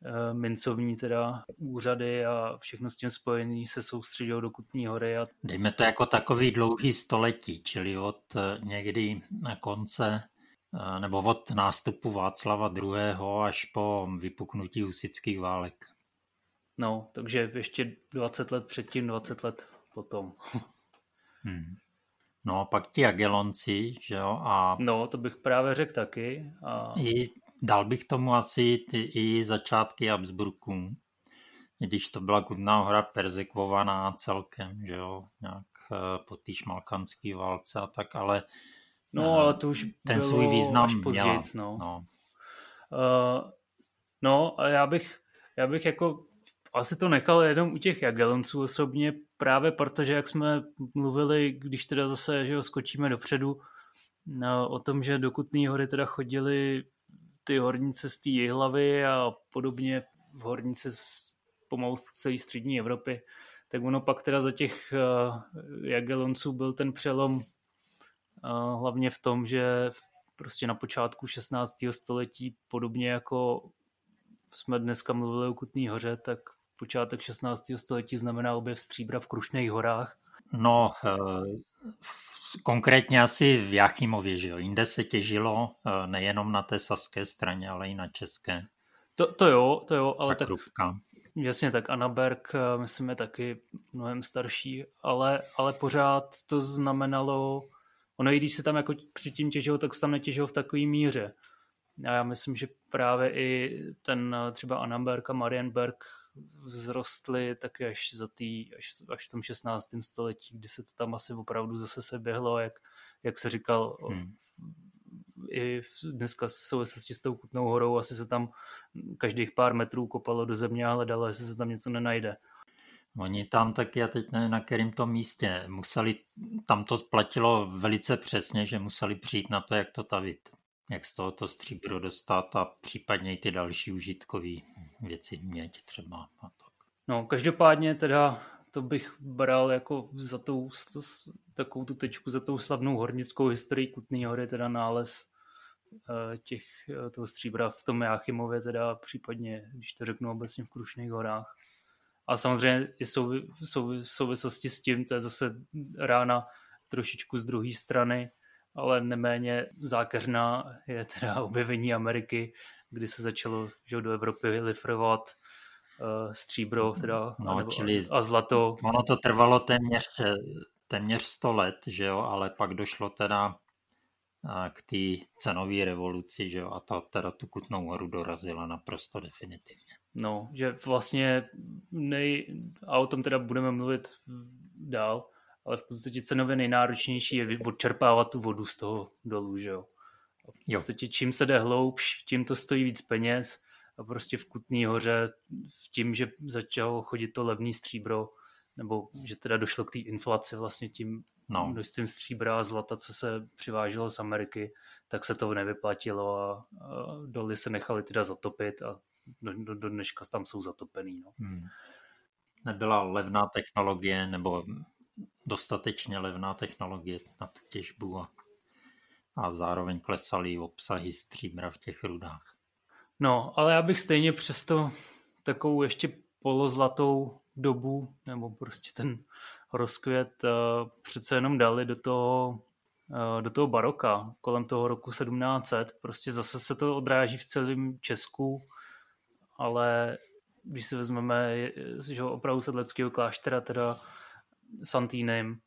S2: uh, mincovní teda úřady a všechno s tím spojený se soustředil do Kutní hory. A...
S1: Dejme to jako takový dlouhý století, čili od uh, někdy na konce nebo od nástupu Václava II. až po vypuknutí husických válek.
S2: No, takže ještě 20 let předtím, 20 let potom.
S1: hmm. No a pak ti Agelonci, že jo? A...
S2: No, to bych právě řekl taky. A...
S1: I, dal bych tomu asi ty, i začátky Habsburků, když to byla Kudná hora perzekvovaná celkem, že jo, nějak eh, po té šmalkanské válce a tak, ale
S2: No, ale to už
S1: ten svůj význam až
S2: měla. No. No. Uh, no a já bych, já bych jako asi to nechal jenom u těch Jagelonců osobně, právě protože, jak jsme mluvili, když teda zase že ho, skočíme dopředu, no, o tom, že do Kutné hory teda chodili ty horníci z té Jihlavy a podobně horníci z pomalu z celé střední Evropy, tak ono pak teda za těch uh, Jagelonců byl ten přelom uh, hlavně v tom, že prostě na počátku 16. století, podobně jako jsme dneska mluvili o Kutné hoře, tak počátek 16. století znamená objev stříbra v Krušných horách?
S1: No, eh, konkrétně asi v Jachimově, že jo. Jinde se těžilo eh, nejenom na té saské straně, ale i na české.
S2: To, to jo, to jo, ale tak,
S1: tak
S2: jasně, tak Anaberg, eh, myslím, je taky mnohem starší, ale, ale pořád to znamenalo, ono i když se tam jako předtím těžilo, tak se tam netěžilo v takové míře. A já myslím, že právě i ten třeba Annaberg a Marienberg vzrostly taky až, za tý, až, až v tom 16. století, kdy se to tam asi opravdu zase se běhlo, jak, jak se říkal, hmm. i dneska v souvislosti s tou Kutnou horou asi se tam každých pár metrů kopalo do země a hledalo, jestli se tam něco nenajde.
S1: Oni tam taky, já teď nevím, na kterém tom místě, museli, tam to platilo velice přesně, že museli přijít na to, jak to tavit jak z tohoto stříbro dostat a případně i ty další užitkové věci měť třeba. A tak.
S2: No, každopádně teda to bych bral jako za tou, takovou tu tečku, za tou slavnou hornickou historii Kutný hory, teda nález eh, těch, eh, toho stříbra v tom Jáchymově, teda případně, když to řeknu obecně v Krušných horách. A samozřejmě i souvi, souvi, souvislosti s tím, to je zase rána trošičku z druhé strany, ale neméně zákeřná je teda [laughs] objevení Ameriky, kdy se začalo že do Evropy lifrovat uh, stříbro teda,
S1: no,
S2: nebo,
S1: čili
S2: a zlato.
S1: Ono to trvalo téměř, téměř 100 let, že jo, ale pak došlo teda k té cenové revoluci, že jo, a ta teda tu Kutnou horu dorazila naprosto definitivně.
S2: No, že vlastně nej, a o tom teda budeme mluvit dál, ale v podstatě cenově nejnáročnější je odčerpávat tu vodu z toho dolu, že jo. A v podstatě čím se jde hloubš, tím to stojí víc peněz a prostě v Kutný hoře v tím, že začalo chodit to levný stříbro, nebo že teda došlo k té inflaci vlastně tím no. množstvím stříbra a zlata, co se přiváželo z Ameriky, tak se to nevyplatilo a, a doly se nechali teda zatopit a do, do, do dneška tam jsou zatopený. No. Hmm.
S1: Nebyla levná technologie nebo dostatečně levná technologie na tu těžbu a, a zároveň klesaly obsahy stříbra v těch rudách.
S2: No, ale já bych stejně přesto takovou ještě polozlatou dobu, nebo prostě ten rozkvět uh, přece jenom dali do toho, uh, do toho baroka kolem toho roku 1700. Prostě zase se to odráží v celém Česku, ale když si vezmeme že opravdu sedleckého kláštera, teda Santýnem,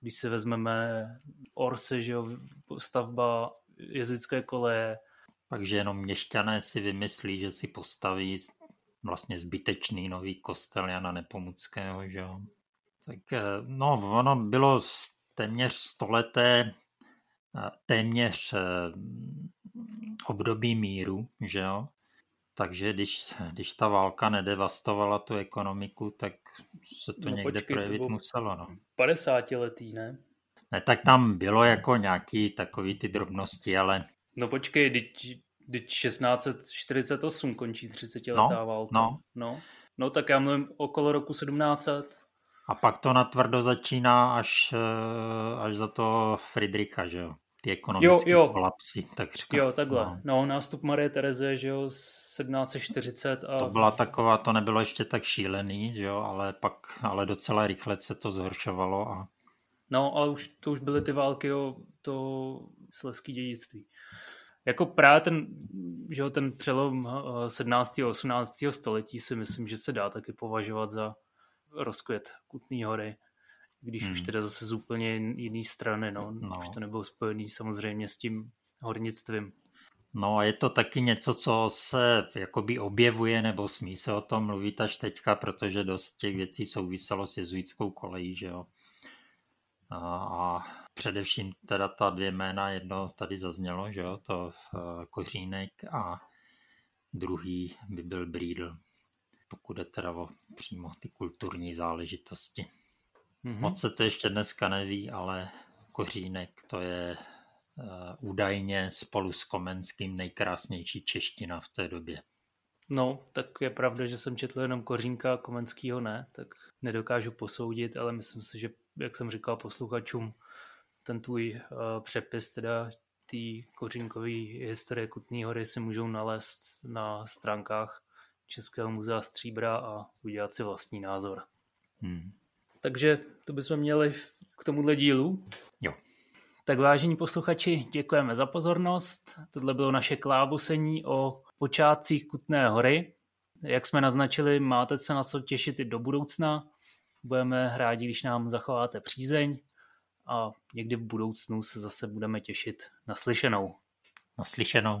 S2: když si vezmeme Orse, že jo, stavba jezuitské koleje.
S1: Takže jenom měšťané si vymyslí, že si postaví vlastně zbytečný nový kostel Jana Nepomuckého, že jo. Tak eh, no, ono bylo téměř stoleté eh, téměř eh, období míru, že jo. Takže když, když ta válka nedevastovala tu ekonomiku, tak se to no, někde počkej, projevit to muselo. No.
S2: 50 letý, ne?
S1: Ne, tak tam bylo jako nějaký takový ty drobnosti, ale...
S2: No počkej, teď, teď 1648 končí 30 letá no, válka.
S1: No.
S2: no. No tak já mluvím okolo roku 1700.
S1: A pak to natvrdo začíná až, eh, až za to Friedricha, že jo? Ty ekonomické jo, jo. kolapsy, tak říkám.
S2: Jo, takhle. No. no, nástup Marie Tereze, že jo, 1740 a...
S1: To byla taková, to nebylo ještě tak šílený, že jo, ale pak, ale docela rychle se to zhoršovalo a...
S2: No, ale už, to už byly ty války o to sleský dědictví. Jako právě ten, že jo, ten přelom 17. a 18. století si myslím, že se dá taky považovat za rozkvět Kutný hory, když hmm. už teda zase z úplně jiné strany, no. no. Už to nebylo spojený samozřejmě s tím hornictvím.
S1: No a je to taky něco, co se jakoby objevuje, nebo smí se o tom mluvit až teďka, protože dost těch věcí souviselo s jezuitskou kolejí, že jo. A, a především teda ta dvě jména, jedno tady zaznělo, že jo, to uh, Kořínek a druhý by byl Brídl pokud je teda o přímo ty kulturní záležitosti. Mm-hmm. Moc se to ještě dneska neví, ale Kořínek to je uh, údajně spolu s Komenským nejkrásnější čeština v té době.
S2: No, tak je pravda, že jsem četl jenom Kořínka a Komenskýho ne, tak nedokážu posoudit, ale myslím si, že, jak jsem říkal posluchačům, ten tvůj uh, přepis teda té kořínkové historie Kutné hory si můžou nalézt na stránkách Českého muzea Stříbra a udělat si vlastní názor. Hmm. Takže to bychom měli k tomuhle dílu.
S1: Jo.
S2: Tak vážení posluchači, děkujeme za pozornost. Tohle bylo naše klávosení o počátcích Kutné hory. Jak jsme naznačili, máte se na co těšit i do budoucna. Budeme rádi, když nám zachováte přízeň a někdy v budoucnu se zase budeme těšit na slyšenou.
S1: Na slyšenou.